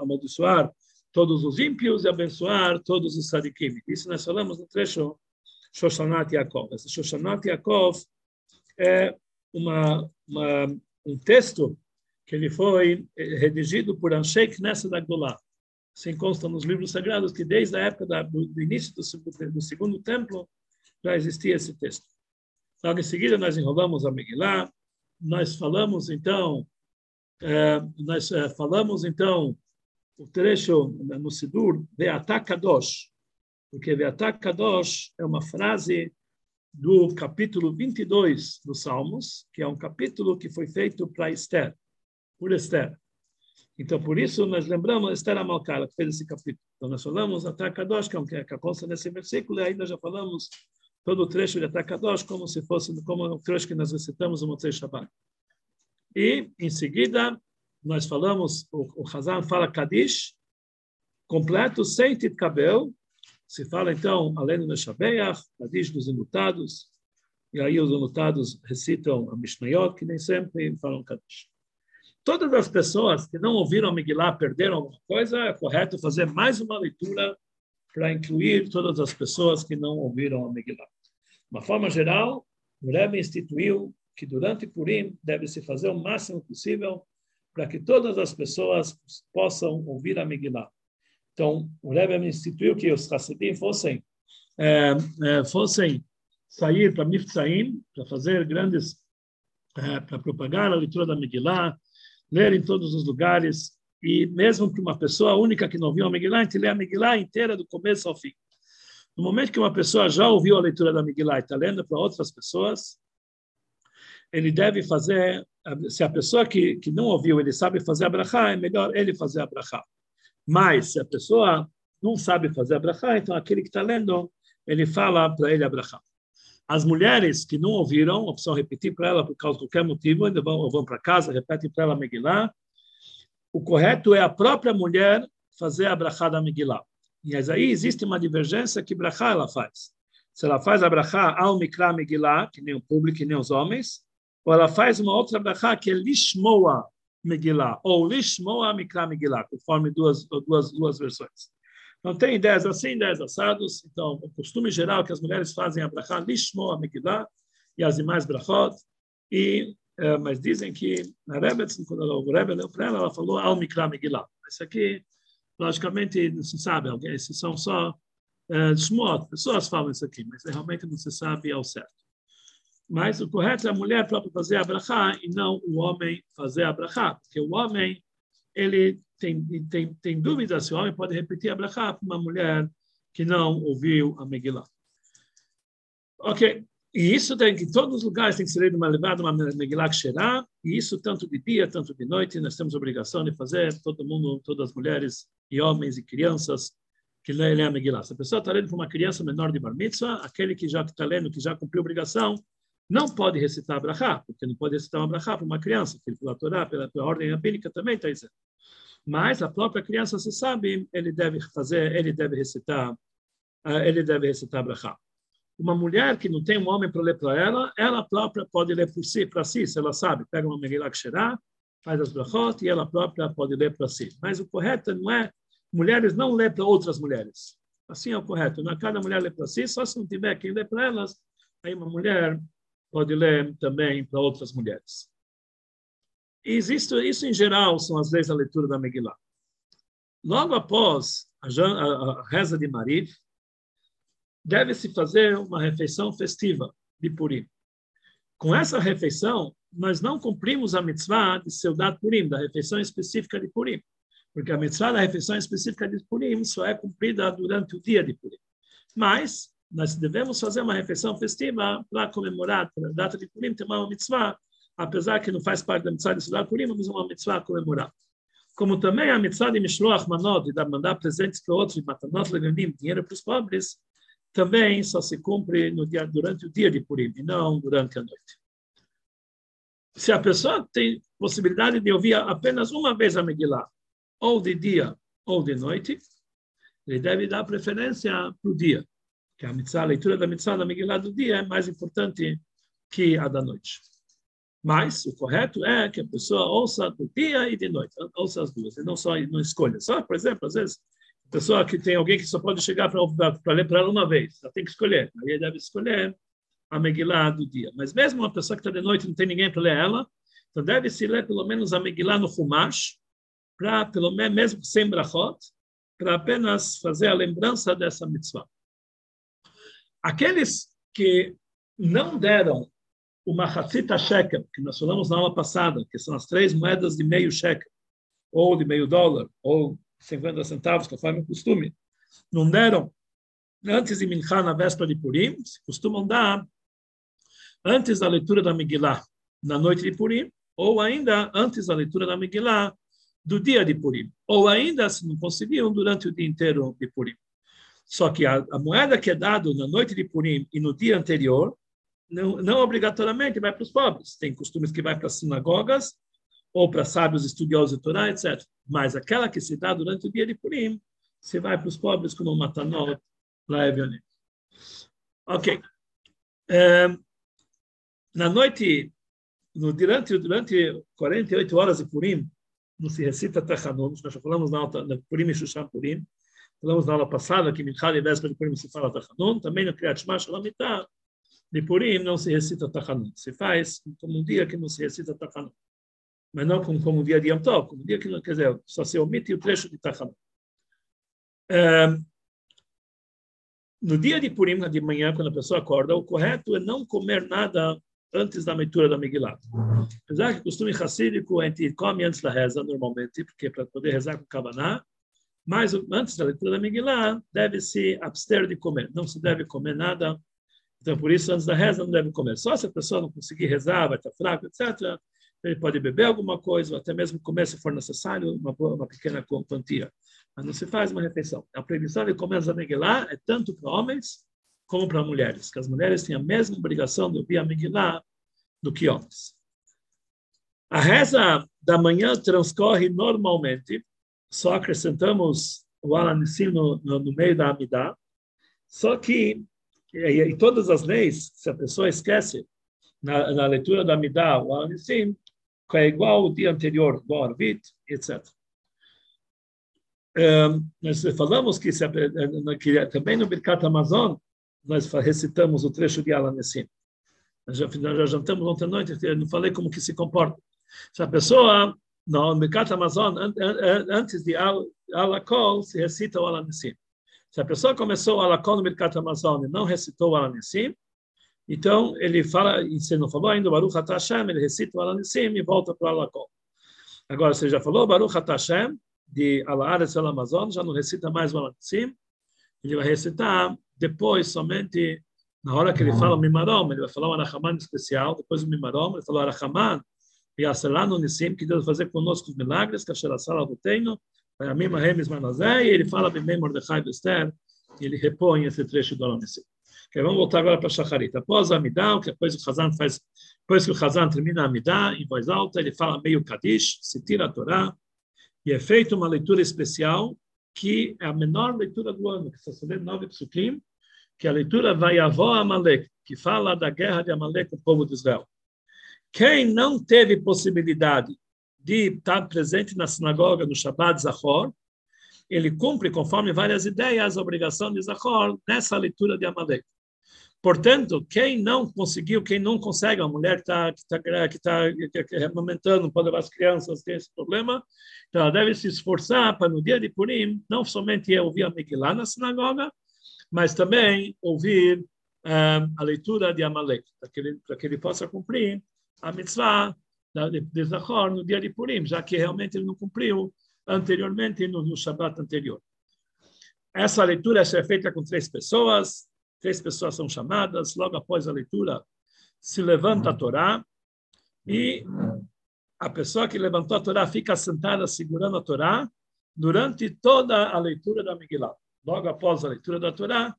amaldiçoar todos os ímpios e abençoar todos os sadikim. Isso nós falamos no trecho Shoshanat Yaakov. Esse Shoshanat Yaakov é uma, uma, um texto que ele foi redigido por Anshei Knesset Agdolá. Assim consta nos livros sagrados que desde a época da, do, do, início do, do, segundo templo já existia esse texto. Logo em seguida nós enrolamos a Megillah, nós falamos então, é, nós é, falamos então o trecho no Sidur, Beatá Kadosh, porque Beatá Kadosh é uma frase do capítulo 22 dos Salmos, que é um capítulo que foi feito para Esther, por Esther. Então, por isso, nós lembramos Esther Amalcala, que fez esse capítulo. Então, nós falamos até Kadosh, que é que consta nesse versículo, e ainda já falamos todo o trecho de Atakadosh como se fosse como o trecho que nós recitamos no Motzei Shabbat. E, em seguida, nós falamos, o, Hazan fala Kadish, completo, sem Titkabel, se fala, então, além do Neshabeach, Kadish dos enlutados, e aí os enlutados recitam a Mishnayot, que nem sempre falam Kadish. Todas as pessoas que não ouviram a Megillah perderam alguma coisa, é correto fazer mais uma leitura para incluir todas as pessoas que não ouviram a Megillah. De uma forma geral, o Rebbe instituiu que durante Purim deve se fazer o máximo possível para que todas as pessoas possam ouvir a Megillah. Então, o Rebbe instituiu que os Hassidim fossem, é, é, fossem sair para Mifzaim, para fazer grandes, é, para propagar a leitura da Megillah, ler em todos os lugares, e mesmo que uma pessoa única que não ouviu a Megillah, a gente lê a Megillah inteira do começo ao fim. No momento que uma pessoa já ouviu a leitura da Megillah e está lendo para outras pessoas, ele deve fazer, se a pessoa que, que não ouviu, ele sabe fazer a brachá, é melhor ele fazer a brachá. Mas, se a pessoa não sabe fazer a brachá, então aquele que está lendo, ele fala para ele a brachá. As mulheres que não ouviram, ou precisam repetir para ela por causa de qualquer motivo, ainda vão, vão para casa, repetem para ela a. O correto é a própria mulher fazer a brachá da Megillah. E aí existe uma divergência que brachá ela faz. Se ela faz a brachá ao mikra Megillah, que nem o público, que nem os homens, ou ela faz uma outra brachá que é lishmoa Megillah, ou lishmoa mikra Megillah, conforme duas, duas, duas versões. Não tem ideias assim, ideias assados. Então, o costume geral é que as mulheres fazem a brachá lishmoa Megillah e as demais brachot. E, é, mas dizem que na Rebbe, quando o Rebbe leu para ela, ela falou ao mikra Megillah. Isso aqui Logicamente, não se sabe, alguém, são só é, shmot, pessoas falam isso aqui, mas realmente não se sabe ao certo. Mas o correto é a mulher própria fazer a brachá e não o homem fazer a brachá, porque o homem, ele tem, tem, tem dúvida se o homem pode repetir a brachá para uma mulher que não ouviu a Megillah. Ok, e isso tem que, em todos os lugares tem que ser uma levada, uma Megillah Ksherá, e isso tanto de dia, tanto de noite, nós temos obrigação de fazer, todo mundo, todas as mulheres e homens e crianças que lêem a Megillah. Se a pessoa está lendo para uma criança menor de bar mitzvah, aquele que já está lendo, que já cumpriu a obrigação, não pode recitar Brachá, porque não pode recitar uma Brachá para uma criança, que pela Torá, pela, pela ordem rabínica também está dizendo. Mas a própria criança, se sabe, ele deve fazer, ele deve recitar, ah, ele deve recitar Brachá. Uma mulher que não tem um homem para ler para ela, ela própria pode ler por si, para si, se ela sabe. Pega uma Megillah Ksherá, faz as brachot e ela própria pode ler para si. Mas o correto não é mulheres não ler para outras mulheres. Assim é o correto. Não é cada mulher lê para si, só se não tiver quem ler para elas, aí uma mulher pode ler também para outras mulheres. Existe, isso, em geral, são as leis da leitura da Megillah. Logo após a, a, a reza de Mariv, deve-se fazer uma refeição festiva de Purim. Com essa refeição, nós não cumprimos a mitzvah de Seudat Purim, da refeição específica de Purim, porque a mitzvah da refeição específica de Purim só é cumprida durante o dia de Purim. Mas nós devemos fazer uma refeição festiva para comemorar a data de Purim, ter uma mitzvah, apesar que não faz parte da mitzvah de Seudat Purim, mas uma mitzvah comemorar. Como também a mitzvah de Mishloach Manot, de mandar presentes para outros, matanot leganim, dinheiro para os pobres, também só se cumpre no dia, durante o dia de Purim, e não durante a noite. Se a pessoa tem possibilidade de ouvir apenas uma vez a Megillah, ou de dia ou de noite, ele deve dar preferência para o dia, que a, mitzvah, a leitura da mitzvah da Megillah do dia é mais importante que a da noite. Mas o correto é que a pessoa ouça do dia e de noite, ouça as duas, e não só não escolha. Só, por exemplo, às vezes pessoa que tem alguém que só pode chegar para ler para ela uma vez, ela tem que escolher. Aí deve escolher a Megillah do dia. Mas mesmo uma pessoa que está de noite não tem ninguém para ler ela, então deve se ler pelo menos a Megillah no Humash, para pelo menos mesmo sem brachot, para apenas fazer a lembrança dessa mitzvah. Aqueles que não deram o Mahatzita Shekel, que nós falamos na aula passada, que são as três moedas de meio shekel, ou de meio dólar, ou 50 centavos, conforme o costume, não deram antes de Minchá, na véspera de Purim, costumam dar antes da leitura da Megillah, na noite de Purim, ou ainda antes da leitura da Megillah, do dia de Purim, ou ainda, se não conseguiam, durante o dia inteiro de Purim. Só que a, a moeda que é dada na noite de Purim e no dia anterior, não, não obrigatoriamente vai para os pobres. Tem costumes que vai para as sinagogas ou para sábios estudiosos de Torá, etc. Mas aquela que se dá durante o dia de Purim, se vai para os pobres como matanot, é violento. Ok. É, na noite, no, durante, durante 48 horas de Purim, não se recita Tachanun, nós já falamos na, aula, na Purim e Shushan Purim, falamos na aula passada que Minchal e Véspera de Purim se fala Tachanun, também no Kriyat Shema Shalamitah, de Purim não se recita Tachanun, se faz como um dia que não se recita Tachanun mas não como, como um dia de Yom Tov, como um dia que não quer dizer, só se omite o trecho de Tachanun. É, no dia de Purim, de manhã, quando a pessoa acorda, o correto é não comer nada antes da leitura da Megillah. Apesar que o costume racídico a gente come antes da reza, normalmente, porque é para poder rezar com Kavaná, mas antes da leitura da Megillah, deve-se abster de comer. Não se deve comer nada. Então, por isso, antes da reza, não deve comer. Só se a pessoa não conseguir rezar, vai estar fraco, etc., ele pode beber alguma coisa, ou até mesmo comer se for necessário, uma, uma pequena quantia. Mas não se faz uma refeição. A proibição de comer a Megillah é tanto para homens como para mulheres, que as mulheres têm a mesma obrigação de ouvir a Megillah do que homens. A reza da manhã transcorre normalmente, só acrescentamos o Alanissim no, no, no, meio da Amidah, só que, e, e, todas as leis, se a pessoa esquece na, na leitura da Amidah, o Alanissim, que é igual ao dia anterior, ao Arvit, etc. Um, nós falamos que, se, que também no Birkat Amazon, nós recitamos o trecho de Alanessim. Nós já, nós já jantamos ontem à noite, não falei como que se comporta. Se a pessoa, no Birkat Amazon, antes de Alakol, se recita o Alanessim. Se a pessoa começou o Alakol no Birkat Amazon e não recitou o Alanessim, então, ele fala, e você não falou ainda, Baruch Hashem, ele recita o Alanissim e volta para o Alakol. Agora, você já falou Baruch Hashem, de Alares El Amazon, já não recita mais o Alanissim, ele vai recitar depois, somente na hora que ele fala o Mimarom, ele vai falar o Arahaman especial, depois o Mimarom, ele falou Arahaman, e Aselano Nissim, que Deus fazer conosco os milagres, que a Sherasala do Teino, a Mima Remes Manazé, e ele fala Bimei Mordechai Bester, e ele repõe esse trecho do Alanissim. Okay, vamos voltar agora para Shacharit. Após a Amidá, depois o Hazan faz, depois que o Hazan termina a Amidá, em voz alta, ele fala meio Kadish, se tira a Torá, e é feita uma leitura especial, que é a menor leitura do ano, que está lendo nove psukim, que é a leitura vai avó Amalek, que fala da guerra de Amalek com o povo de Israel. Quem não teve possibilidade de estar presente na sinagoga no Shabbat Zahor, ele cumpre, conforme várias ideias, a obrigação de Zahor nessa leitura de Amalek. Portanto, quem não conseguiu, quem não consegue, a mulher tá, que está que tá, que tá amamentando, pode levar as crianças, tem esse problema, então ela deve se esforçar para no dia de Purim, não somente ouvir a Megillah na sinagoga, mas também ouvir um, eh, a leitura de Amalek, para que, ele, para que ele possa cumprir a mitzvah de, de Zachor no dia de Purim, já que realmente ele não cumpriu anteriormente no, no anterior. Essa leitura é feita com três pessoas, três pessoas são chamadas, logo após a leitura, se levanta a Torá e a pessoa que levantou a Torá fica sentada segurando a Torá durante toda a leitura da Megillah. Logo após a leitura da Torá,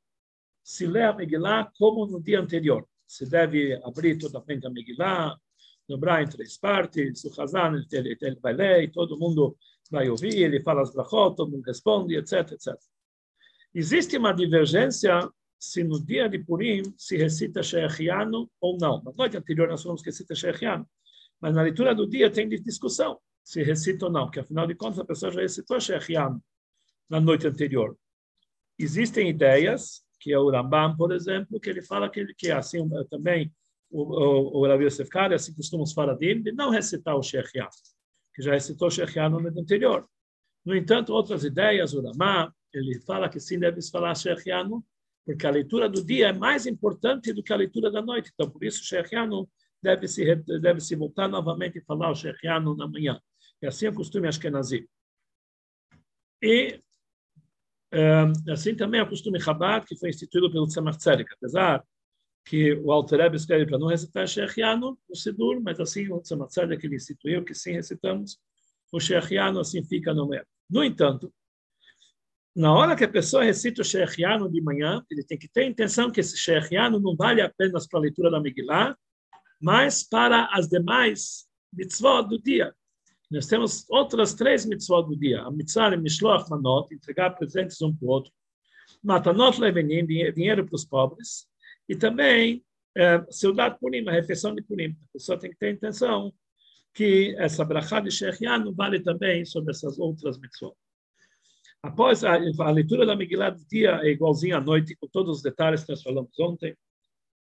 se lê a Megillah como no dia anterior. Se deve abrir totalmente a Megillah, dobrar em três partes, o Hazan ele, ele vai ler, e todo mundo vai ouvir, ele fala as brachot, todo mundo responde, etc, etc. Existe uma divergência se no dia de Purim se recita Shechiano ou não. Na noite anterior nós falamos que recita Shechiano, mas na leitura do dia tem discussão se recita ou não, porque afinal de contas a pessoa já recitou Shechiano na noite anterior. Existem ideias, que é o Rambam, por exemplo, que ele fala que, que assim também o, o, o Rabi Yosef Kari, assim costumam os faradim, de não recitar o Shechiano, que já recitou Shechiano no noite anterior. No entanto, outras ideias, o Ramá, ele fala que sim deve falar Shechiano, porque a leitura do dia é mais importante do que a leitura da noite. Então, por isso, o Shechiano deve se, deve se voltar novamente e falar o Shechiano na manhã. E assim é o costume Ashkenazi. E um, assim também é o costume Chabad, que foi instituído pelo Tzemach Tzedek, apesar que o Alter Rebbe escreve para não recitar Shechiano no Sidur, mas assim o Tzemach Tzedek ele instituiu que sim recitamos o Shechiano, assim fica no meio. No entanto, na hora que a pessoa recita o Shechiano de manhã, ele tem que ter a intenção que esse Shechiano não vale apenas para a leitura da Megillah, mas para as demais mitzvot do dia. Nós temos outras três mitzvot do dia. A mitzvah Mishloach Manot, entregar presentes um para o outro. Matanot Levenim, dinheiro para os pobres. E também, é, Seudat Purim, a refeição de Purim. A pessoa tem que ter a intenção que essa brachá de Shechiano vale também sobre essas outras mitzvot. Após a, a leitura da Megillah do dia é igualzinha à noite, com todos os detalhes que nós falamos ontem.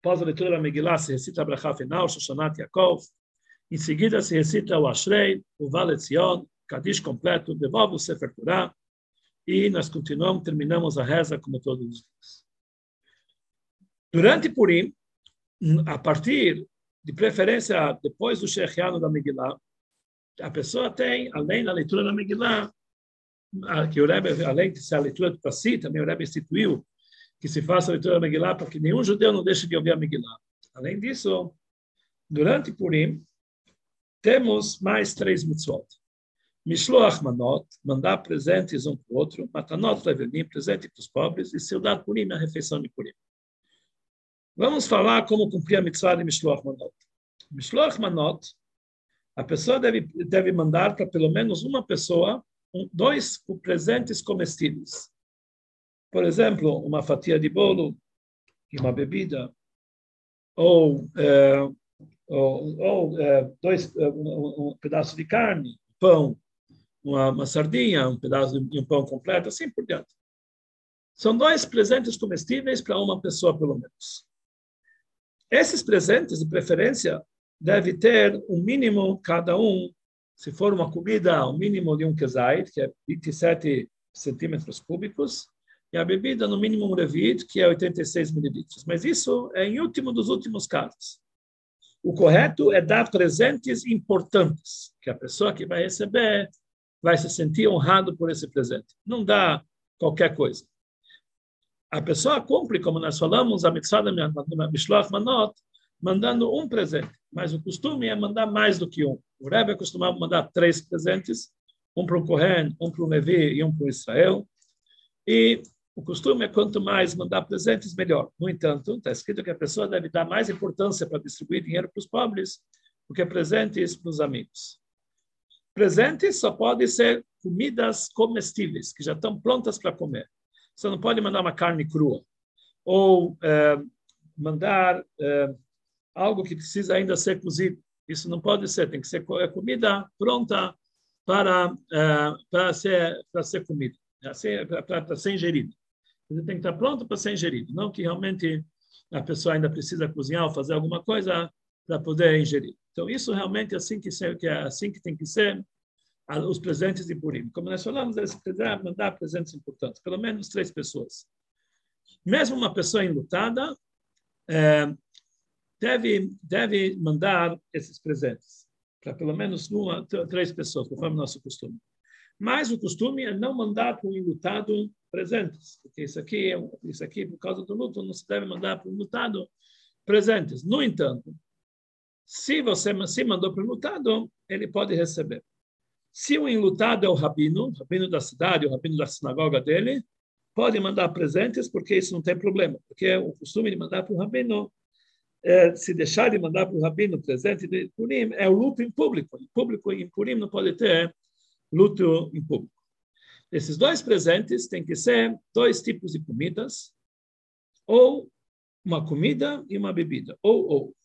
Após a leitura da Megillah, se recita a Brachá final, Shoshonat Yaakov. Em seguida, se recita o Ashrei, o Vale Tzion, Kadish completo, devolve o Sefer Torah. E nós continuamos, terminamos a reza como todos os dias. Durante Purim, a partir, de preferência, depois do Shechiano da Megillah, a pessoa tem, além da leitura da Megillah, que o Rebbe, além de ser a leitura do Passi, também o Rebbe instituiu que se faça a leitura da Megillah para que nenhum judeu não deixe de ouvir a Megillah. Além disso, durante Purim, temos mais três mitzvot. Mishloach manot, mandar presentes um para o outro, matanot levenim, presente para os pobres, e Seudat Purim, a refeição de Purim. Vamos falar como cumprir a mitzvah de Mishloach manot. Mishloach manot, a pessoa deve, deve mandar para pelo menos uma pessoa dois presentes comestíveis. Por exemplo, uma fatia de bolo e uma bebida, ou, é, ou, ou é, dois, é, um, um, pedaço de carne, pão, uma, uma sardinha, um pedaço de um pão completo, assim por diante. São dois presentes comestíveis para uma pessoa, pelo menos. Esses presentes, de preferência, deve ter um mínimo, cada um, se for uma comida ao mínimo de um kezait, que é 27 centímetros cúbicos, e a bebida no mínimo um revit, que é 86 mililitros. Mas isso é em último dos últimos casos. O correto é dar presentes importantes, que a pessoa que vai receber vai se sentir honrado por esse presente. Não dá qualquer coisa. A pessoa cumpre, como nós falamos, a mitzvah da Mishloach Manot, mandando um presente, mas o costume é mandar mais do que um. O Rebbe costumava mandar três presentes, um para o Kohen, um para o Levi e um para o Israel. E O costume é quanto mais mandar presentes, melhor. No entanto, está escrito que a pessoa deve dar mais importância para distribuir dinheiro para os pobres do que presentes para os amigos. Presentes só podem ser comidas comestíveis, que já estão prontas para comer. Você não pode mandar uma carne crua. Ou é, mandar é, algo que precisa ainda ser cozido. Isso não pode ser, tem que ser é comida pronta para, é, para, ser, para ser comida, para, para, para ser ingerido. Ele tem que estar pronto para ser ingerido, não que realmente a pessoa ainda precisa cozinhar ou fazer alguma coisa para poder ingerir. Então, isso realmente é assim que, que é assim que tem que ser os presentes de Purim. Como nós falamos, eles precisam mandar presentes importantes, pelo menos três pessoas. Mesmo uma pessoa enlutada é, deve, deve mandar esses presentes para pelo menos uma, três pessoas, conforme o nosso costume. Mas o costume é não mandar para o enlutado presentes, porque isso aqui, isso aqui, por causa do luto, não se deve mandar para o enlutado presentes. No entanto, se você se mandou para o enlutado, ele pode receber. Se o enlutado é o rabino, o rabino da cidade, o rabino da sinagoga dele, pode mandar presentes, porque isso não tem problema. Porque o costume de mandar para o rabino, é, se deixar de mandar para o rabino presente de Purim, é o luto em público. Em público, em Purim, não pode ter luto em público. Esses dois presentes têm que ser dois tipos de comidas, ou uma comida e uma bebida, ou ou.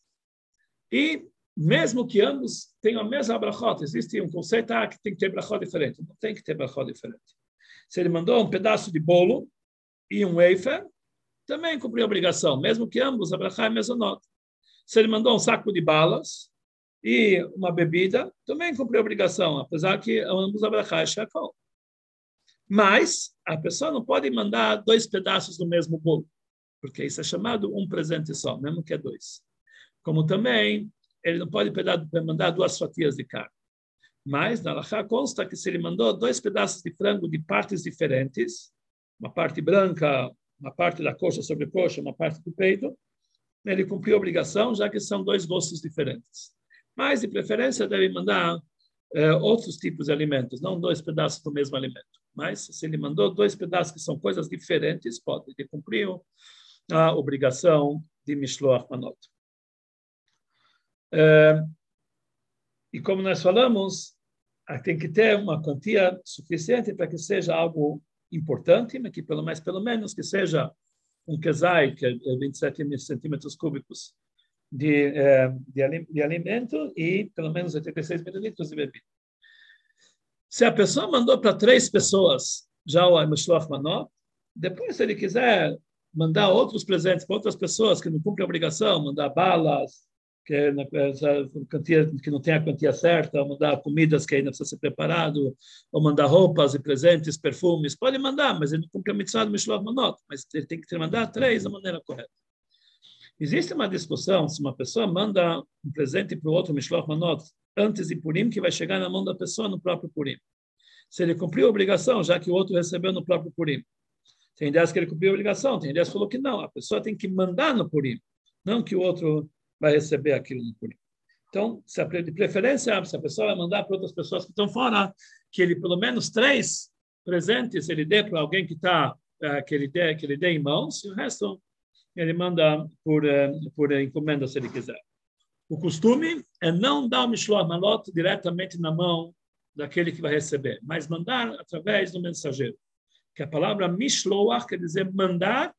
E mesmo que ambos tenham a mesma brachot, existe um conceito ah, que tem que ter brachot diferente. Não tem que ter brachot diferente. Se ele mandou um pedaço de bolo e um wafer, também cumpriu a obrigação, mesmo que ambos a é mesonot. Se ele mandou um saco de balas e uma bebida, também cumpriu a obrigação, apesar que ambos a brachá é shakol. Mas a pessoa não pode mandar dois pedaços do mesmo bolo, porque isso é chamado um presente só, mesmo que é dois. Como também ele não pode mandar duas fatias de carne. Mas na Lacha consta que se ele mandou dois pedaços de frango de partes diferentes, uma parte branca, uma parte da coxa sobre coxa, uma parte do peito, ele cumpriu a obrigação, já que são dois gostos diferentes. Mas, de preferência, deve mandar eh, outros tipos de alimentos, não dois pedaços do mesmo alimento. Mas, se ele mandou dois pedaços que são coisas diferentes, pode. Ele cumpriu a obrigação de Mishloach Manot. É, e como nós falamos, tem que ter uma quantia suficiente para que seja algo importante, mas que pelo pelo menos que seja um casai que é 27 centímetros cúbicos de, é, de, de alimento e pelo menos 86 mililitros de bebida. Se a pessoa mandou para três pessoas já o Mishloach Manot, depois, se ele quiser mandar outros presentes para outras pessoas que não cumprem a obrigação, mandar balas, que, é quantia, que não tem a quantia certa, ou mandar comidas que ainda precisa ser preparado, ou mandar roupas e presentes, perfumes, pode mandar, mas ele não cumpre a mitzvah do Mishloach Manot, mas ele tem que mandar três da maneira correta. Existe uma discussão se uma pessoa manda um presente para o outro Mishloach Manot antes de Purim, que vai chegar na mão da pessoa no próprio Purim. Se ele cumpriu a obrigação, já que o outro recebeu no próprio Purim. Tem ideias que ele cumpriu a obrigação, tem ideias que falou que não. A pessoa tem que mandar no Purim, não que o outro vai receber aquilo no Purim. Então, se a, de preferência, se a pessoa vai mandar para outras pessoas que estão fora, que ele pelo menos três presentes ele dê para alguém que está uh, que ele dê que ele dê em mãos e o resto ele manda por uh, por encomenda se ele quiser. O costume é não dar o mishloach malot diretamente na mão daquele que vai receber, mas mandar através do mensageiro. Que a palavra mishloach quer dizer mandar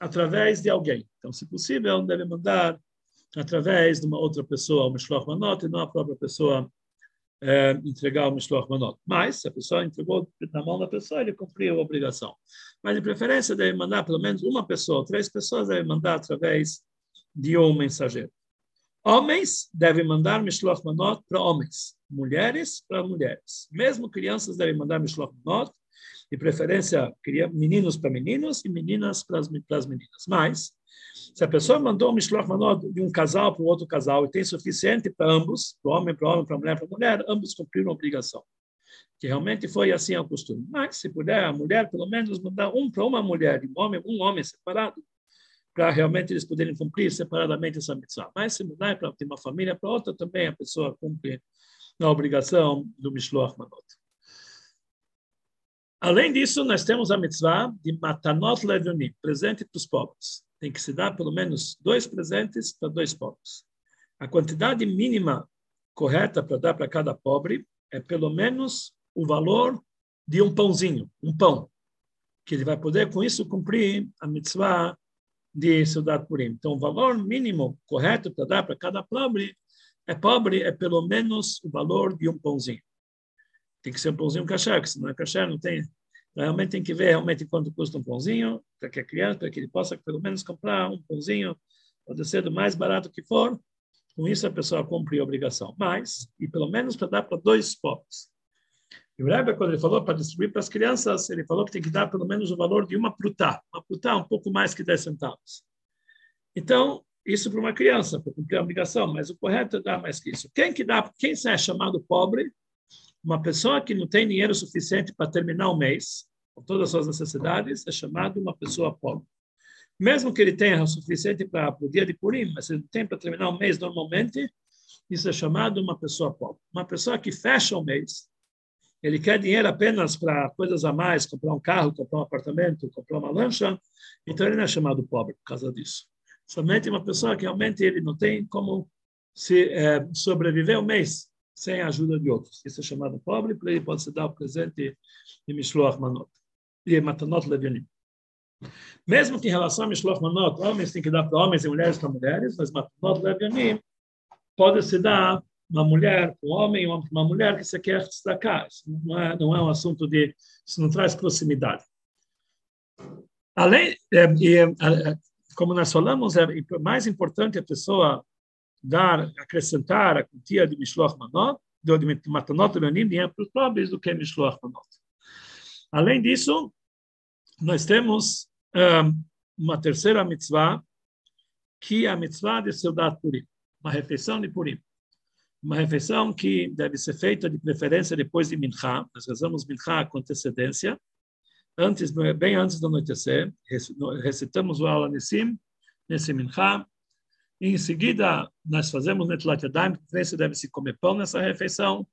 através de alguém. Então, se possível, deve mandar através de uma outra pessoa o Mishloach Manot e não a própria pessoa é, entregar o Mishloach Manot. Mas, se a pessoa entregou na mão da pessoa, ele cumpriu a obrigação. Mas, de preferência, deve mandar pelo menos uma pessoa, três pessoas devem mandar através de um mensageiro. Homens devem mandar Mishloach Manot para homens, mulheres para mulheres. Mesmo crianças devem mandar Mishloach Manot, de preferência meninos para meninos e meninas para as, meninas. Mas, se a pessoa mandou um Mishloach Manot de um casal para o outro casal e tem suficiente para ambos, para homem, para homem, para mulher, para mulher, ambos cumpriram a obrigação. Que realmente foi assim o costume. Mas, se puder, a mulher, pelo menos, mandar um para uma mulher e um homem, um homem separado, para realmente eles poderem cumprir separadamente essa missão. Mas, se mudar para uma família para outra, também a pessoa cumpre a obrigação do Mishloach Manot. Além disso, nós temos a mitzvah de matanot levonim, presente para os pobres. Tem que se dar pelo menos dois presentes para dois pobres. A quantidade mínima correta para dar para cada pobre é pelo menos o valor de um pãozinho, um pão, que ele vai poder com isso cumprir a mitzvah de Sudat Purim. Então, o valor mínimo correto para dar para cada pobre é pobre é pelo menos o valor de um pãozinho. Tem que ser um pãozinho kasher, que se não é kasher, não tem. Realmente tem que ver realmente quanto custa um pãozinho para que a criança, para que ele possa pelo menos comprar um pãozinho, pode ser do mais barato que for. Com isso a pessoa cumpre a obrigação. Mas, e pelo menos para dar para dois pobres. E o Rebbe, quando ele falou para distribuir para as crianças, ele falou que tem que dar pelo menos o valor de uma prutá. Uma prutá um pouco mais que 10 centavos. Então, isso para uma criança, para cumprir a obrigação, mas o correto é dar mais que isso. Quem que dá, quem é chamado pobre uma pessoa que não tem dinheiro suficiente para terminar o mês, com todas as suas necessidades, é chamado uma pessoa pobre. Mesmo que ele tenha o suficiente para o dia de Purim, mas ele tem para terminar o mês normalmente, isso é chamado uma pessoa pobre. Uma pessoa que fecha o mês, ele quer dinheiro apenas para coisas a mais, comprar um carro, comprar um apartamento, comprar uma lancha, então ele não é chamado pobre por causa disso. Somente uma pessoa que realmente ele não tem como se é, sobreviver o mês sem a ajuda de outros. Isso é chamado pobre, para ele pode se dar o presente de Mishloach Manot, e Matanot Levianim. Mesmo que em relação a Mishloach Manot, homens têm que dar para homens e mulheres para mulheres, mas Matanot Levianim pode se dar uma mulher com um homem e uma mulher que você quer destacar. Isso não é, não é um assunto de... Isso não traz proximidade. Além, é, e, é, como nós falamos, é mais importante a pessoa dar, acrescentar a quantia de Mishloach Manot, de Matanot Leonim, dinheiro para os pobres, do que Mishloach Manot. Além disso, nós temos um, uma terceira mitzvah, que é a mitzvah de Seudat Purim, uma refeição de Purim. Uma refeição que deve ser feita de preferência depois de Mincha, nós rezamos Mincha com antecedência, antes, bem antes do anoitecer, recitamos o Alanissim, nesse Mincha, e em seguida, nós fazemos Netlat Yadayim, preferência deve-se comer pão nessa refeição.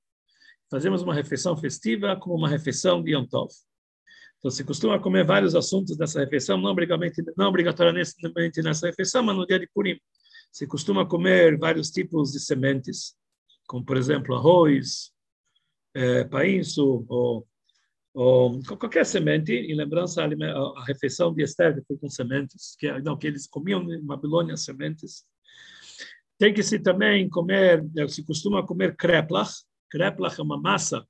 Fazemos uma refeição festiva como uma refeição de Yom Tov. Então, se costuma comer vários assuntos nessa refeição, não obrigatoriamente, não obrigatoriamente nessa refeição, mas no dia de Purim. Se costuma comer vários tipos de sementes, como, por exemplo, arroz, é, painço, ou, ou qualquer semente, em lembrança a, refeição de Esther, foi com sementes, que, não, que eles comiam em Babilônia sementes. Tem que se também comer, se costuma comer kreplach. Kreplach é uma massa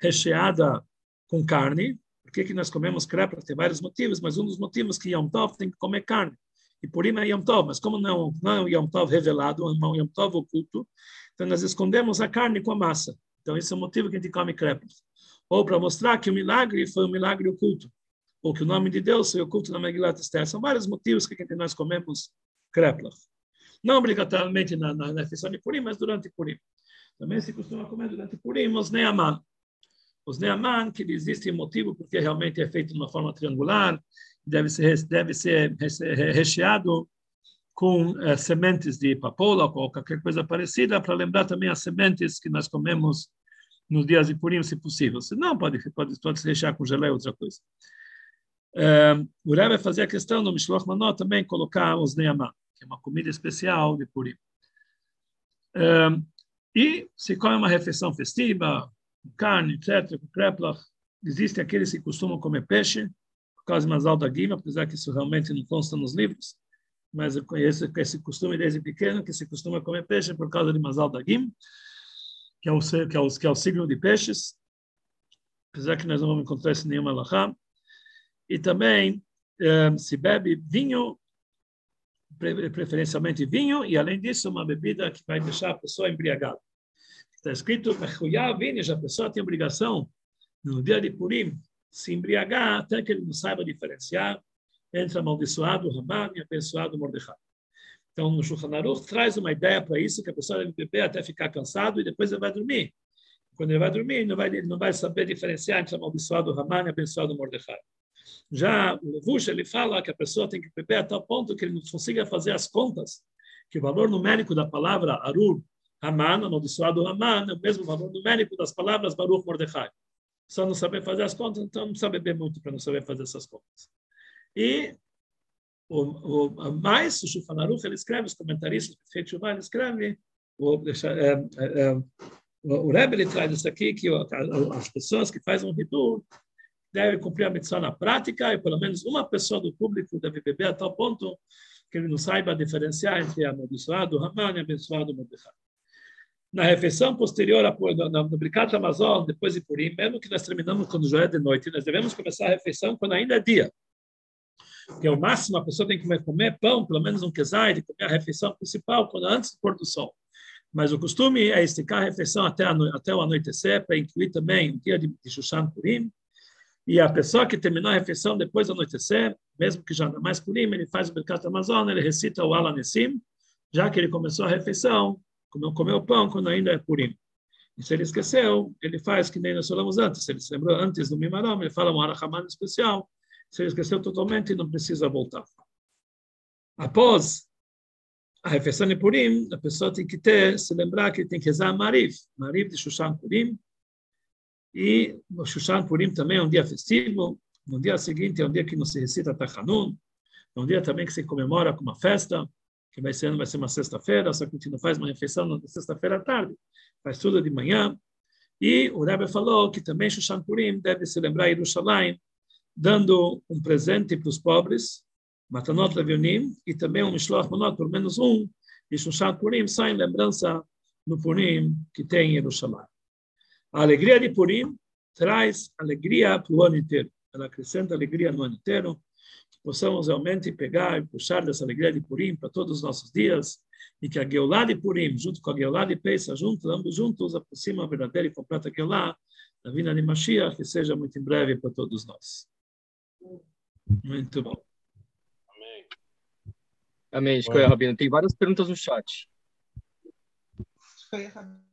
recheada com carne. Por que, que nós comemos kreplach? Tem vários motivos, mas um dos motivos que Yom Tov tem que comer carne. E por é Yom Tov, mas como não, não é um Yom Tov revelado, é um Yom Tov oculto, então nós escondemos a carne com a massa. Então esse é o motivo que a gente come kreplach. Ou para mostrar que o milagre foi um milagre oculto. Ou que o nome de Deus foi oculto na Megilat Esther. São vários motivos que nós comemos kreplach. Não obrigatoriamente na, na, na refeição de Purim, mas durante Purim. Também se costuma comer durante Purim os Neaman. Os Neaman, que existe motivo porque realmente é feito de uma forma triangular, deve ser, deve ser recheado com eh, sementes de papoula ou qualquer coisa parecida, para lembrar também as sementes que nós comemos nos dias de Purim, se possível. Se não, pode, pode, pode rechear com geleia ou outra coisa. Eh, o Rebbe fazia questão no Mishloach Manot também colocar os Neaman que é uma comida especial de Purim. Um, e se come uma refeição festiva, carne, etc., com kreplach, existem aqueles que costumam comer peixe, por causa de Mazal da Guima, apesar que isso realmente não consta nos livros, mas eu conheço esse costume desde pequeno, que se costuma comer peixe por causa de Mazal da Guim, que é o, que é que é o signo de peixes, apesar que nós não vamos encontrar isso em nenhuma alahá. E também um, se bebe vinho preferencialmente vinho, e além disso, uma bebida que vai deixar a pessoa embriagada. Está escrito, a pessoa tem obrigação, no dia de Purim, se embriagar até que ele não saiba diferenciar entre amaldiçoado Raman e abençoado Mordecai. Então, no Shulchan Aruch traz uma ideia para isso, que a pessoa deve beber até ficar cansado e depois ele vai dormir. Quando ele vai dormir, ele não vai, ele não vai saber diferenciar entre amaldiçoado Raman e abençoado Mordecai. Já o Levush, ele fala que a pessoa tem que beber a tal ponto que ele não consiga fazer as contas, que o valor numérico da palavra Arur, Haman, amaldiçoado Haman, é o mesmo valor numérico das palavras Baruch Mordechai. só não saber fazer as contas, então não precisa beber muito para não saber fazer essas contas. E o, o, mais, o Shulchan Aruch, ele escreve, os comentaristas, o Shuvah, ele escreve, o, é, é, é, o Rebbe ele traz isso aqui, que as pessoas que fazem um ritual devem cumprir a missão na prática e pelo menos uma pessoa do público deve beber a tal ponto que ele não saiba diferenciar entre abençoado Haman e abençoado Mordecai. Na refeição posterior no Bricat Amazon, depois de Purim, mesmo que nós terminamos quando já é de noite, nós devemos começar a refeição quando ainda é dia que é o máximo, a pessoa tem que comer, comer pão, pelo menos um quesai, de comer a refeição principal quando antes do pôr do sol. Mas o costume é esticar a refeição até, a, até o anoitecer, para incluir também o dia de, de Shushan Purim. E a pessoa que terminou a refeição depois do anoitecer, mesmo que já não é mais Purim, ele faz o Mercado Amazônia, ele recita o Alanessim, já que ele começou a refeição, não comeu pão quando ainda é Purim. E se ele esqueceu, ele faz que nem nós falamos antes. Se ele se lembrou antes do Mimarom, ele fala um Arahaman especial, se ele esqueceu totalmente, não precisa voltar. Após a refeição de Purim, a pessoa tem que ter, se lembrar que tem que rezar Mariv, Mariv de Shushan Purim. E o Shushan Purim também é um dia festivo. No dia seguinte é um dia que não se recita Tachanun. É um dia também que se comemora com uma festa, que vai ser, vai ser uma sexta-feira, só que a gente não faz uma refeição na sexta-feira à tarde, faz tudo de manhã. E o Rebbe falou que também Shushan Purim deve se lembrar Yerushalayim, dando um presente para os pobres, Matanot Levionim, e também um Mishloach Manot, pelo menos um, e Shushan Purim, sai em lembrança no Purim que tem em Jerusalém. A alegria de Purim traz alegria para o ano inteiro. Ela acrescenta alegria no ano inteiro, que possamos realmente pegar e puxar dessa alegria de Purim para todos os nossos dias, e que a Geulah de Purim, junto com a Geulah de Peisa, juntos, ambos juntos, aproxima a verdadeira e completa Geulah, da vinda de Mashiach, que seja muito em breve para todos nós. Muito bom. Amém. Amém, Escolha Rabino. Tem várias perguntas no chat. Escolha Rabino.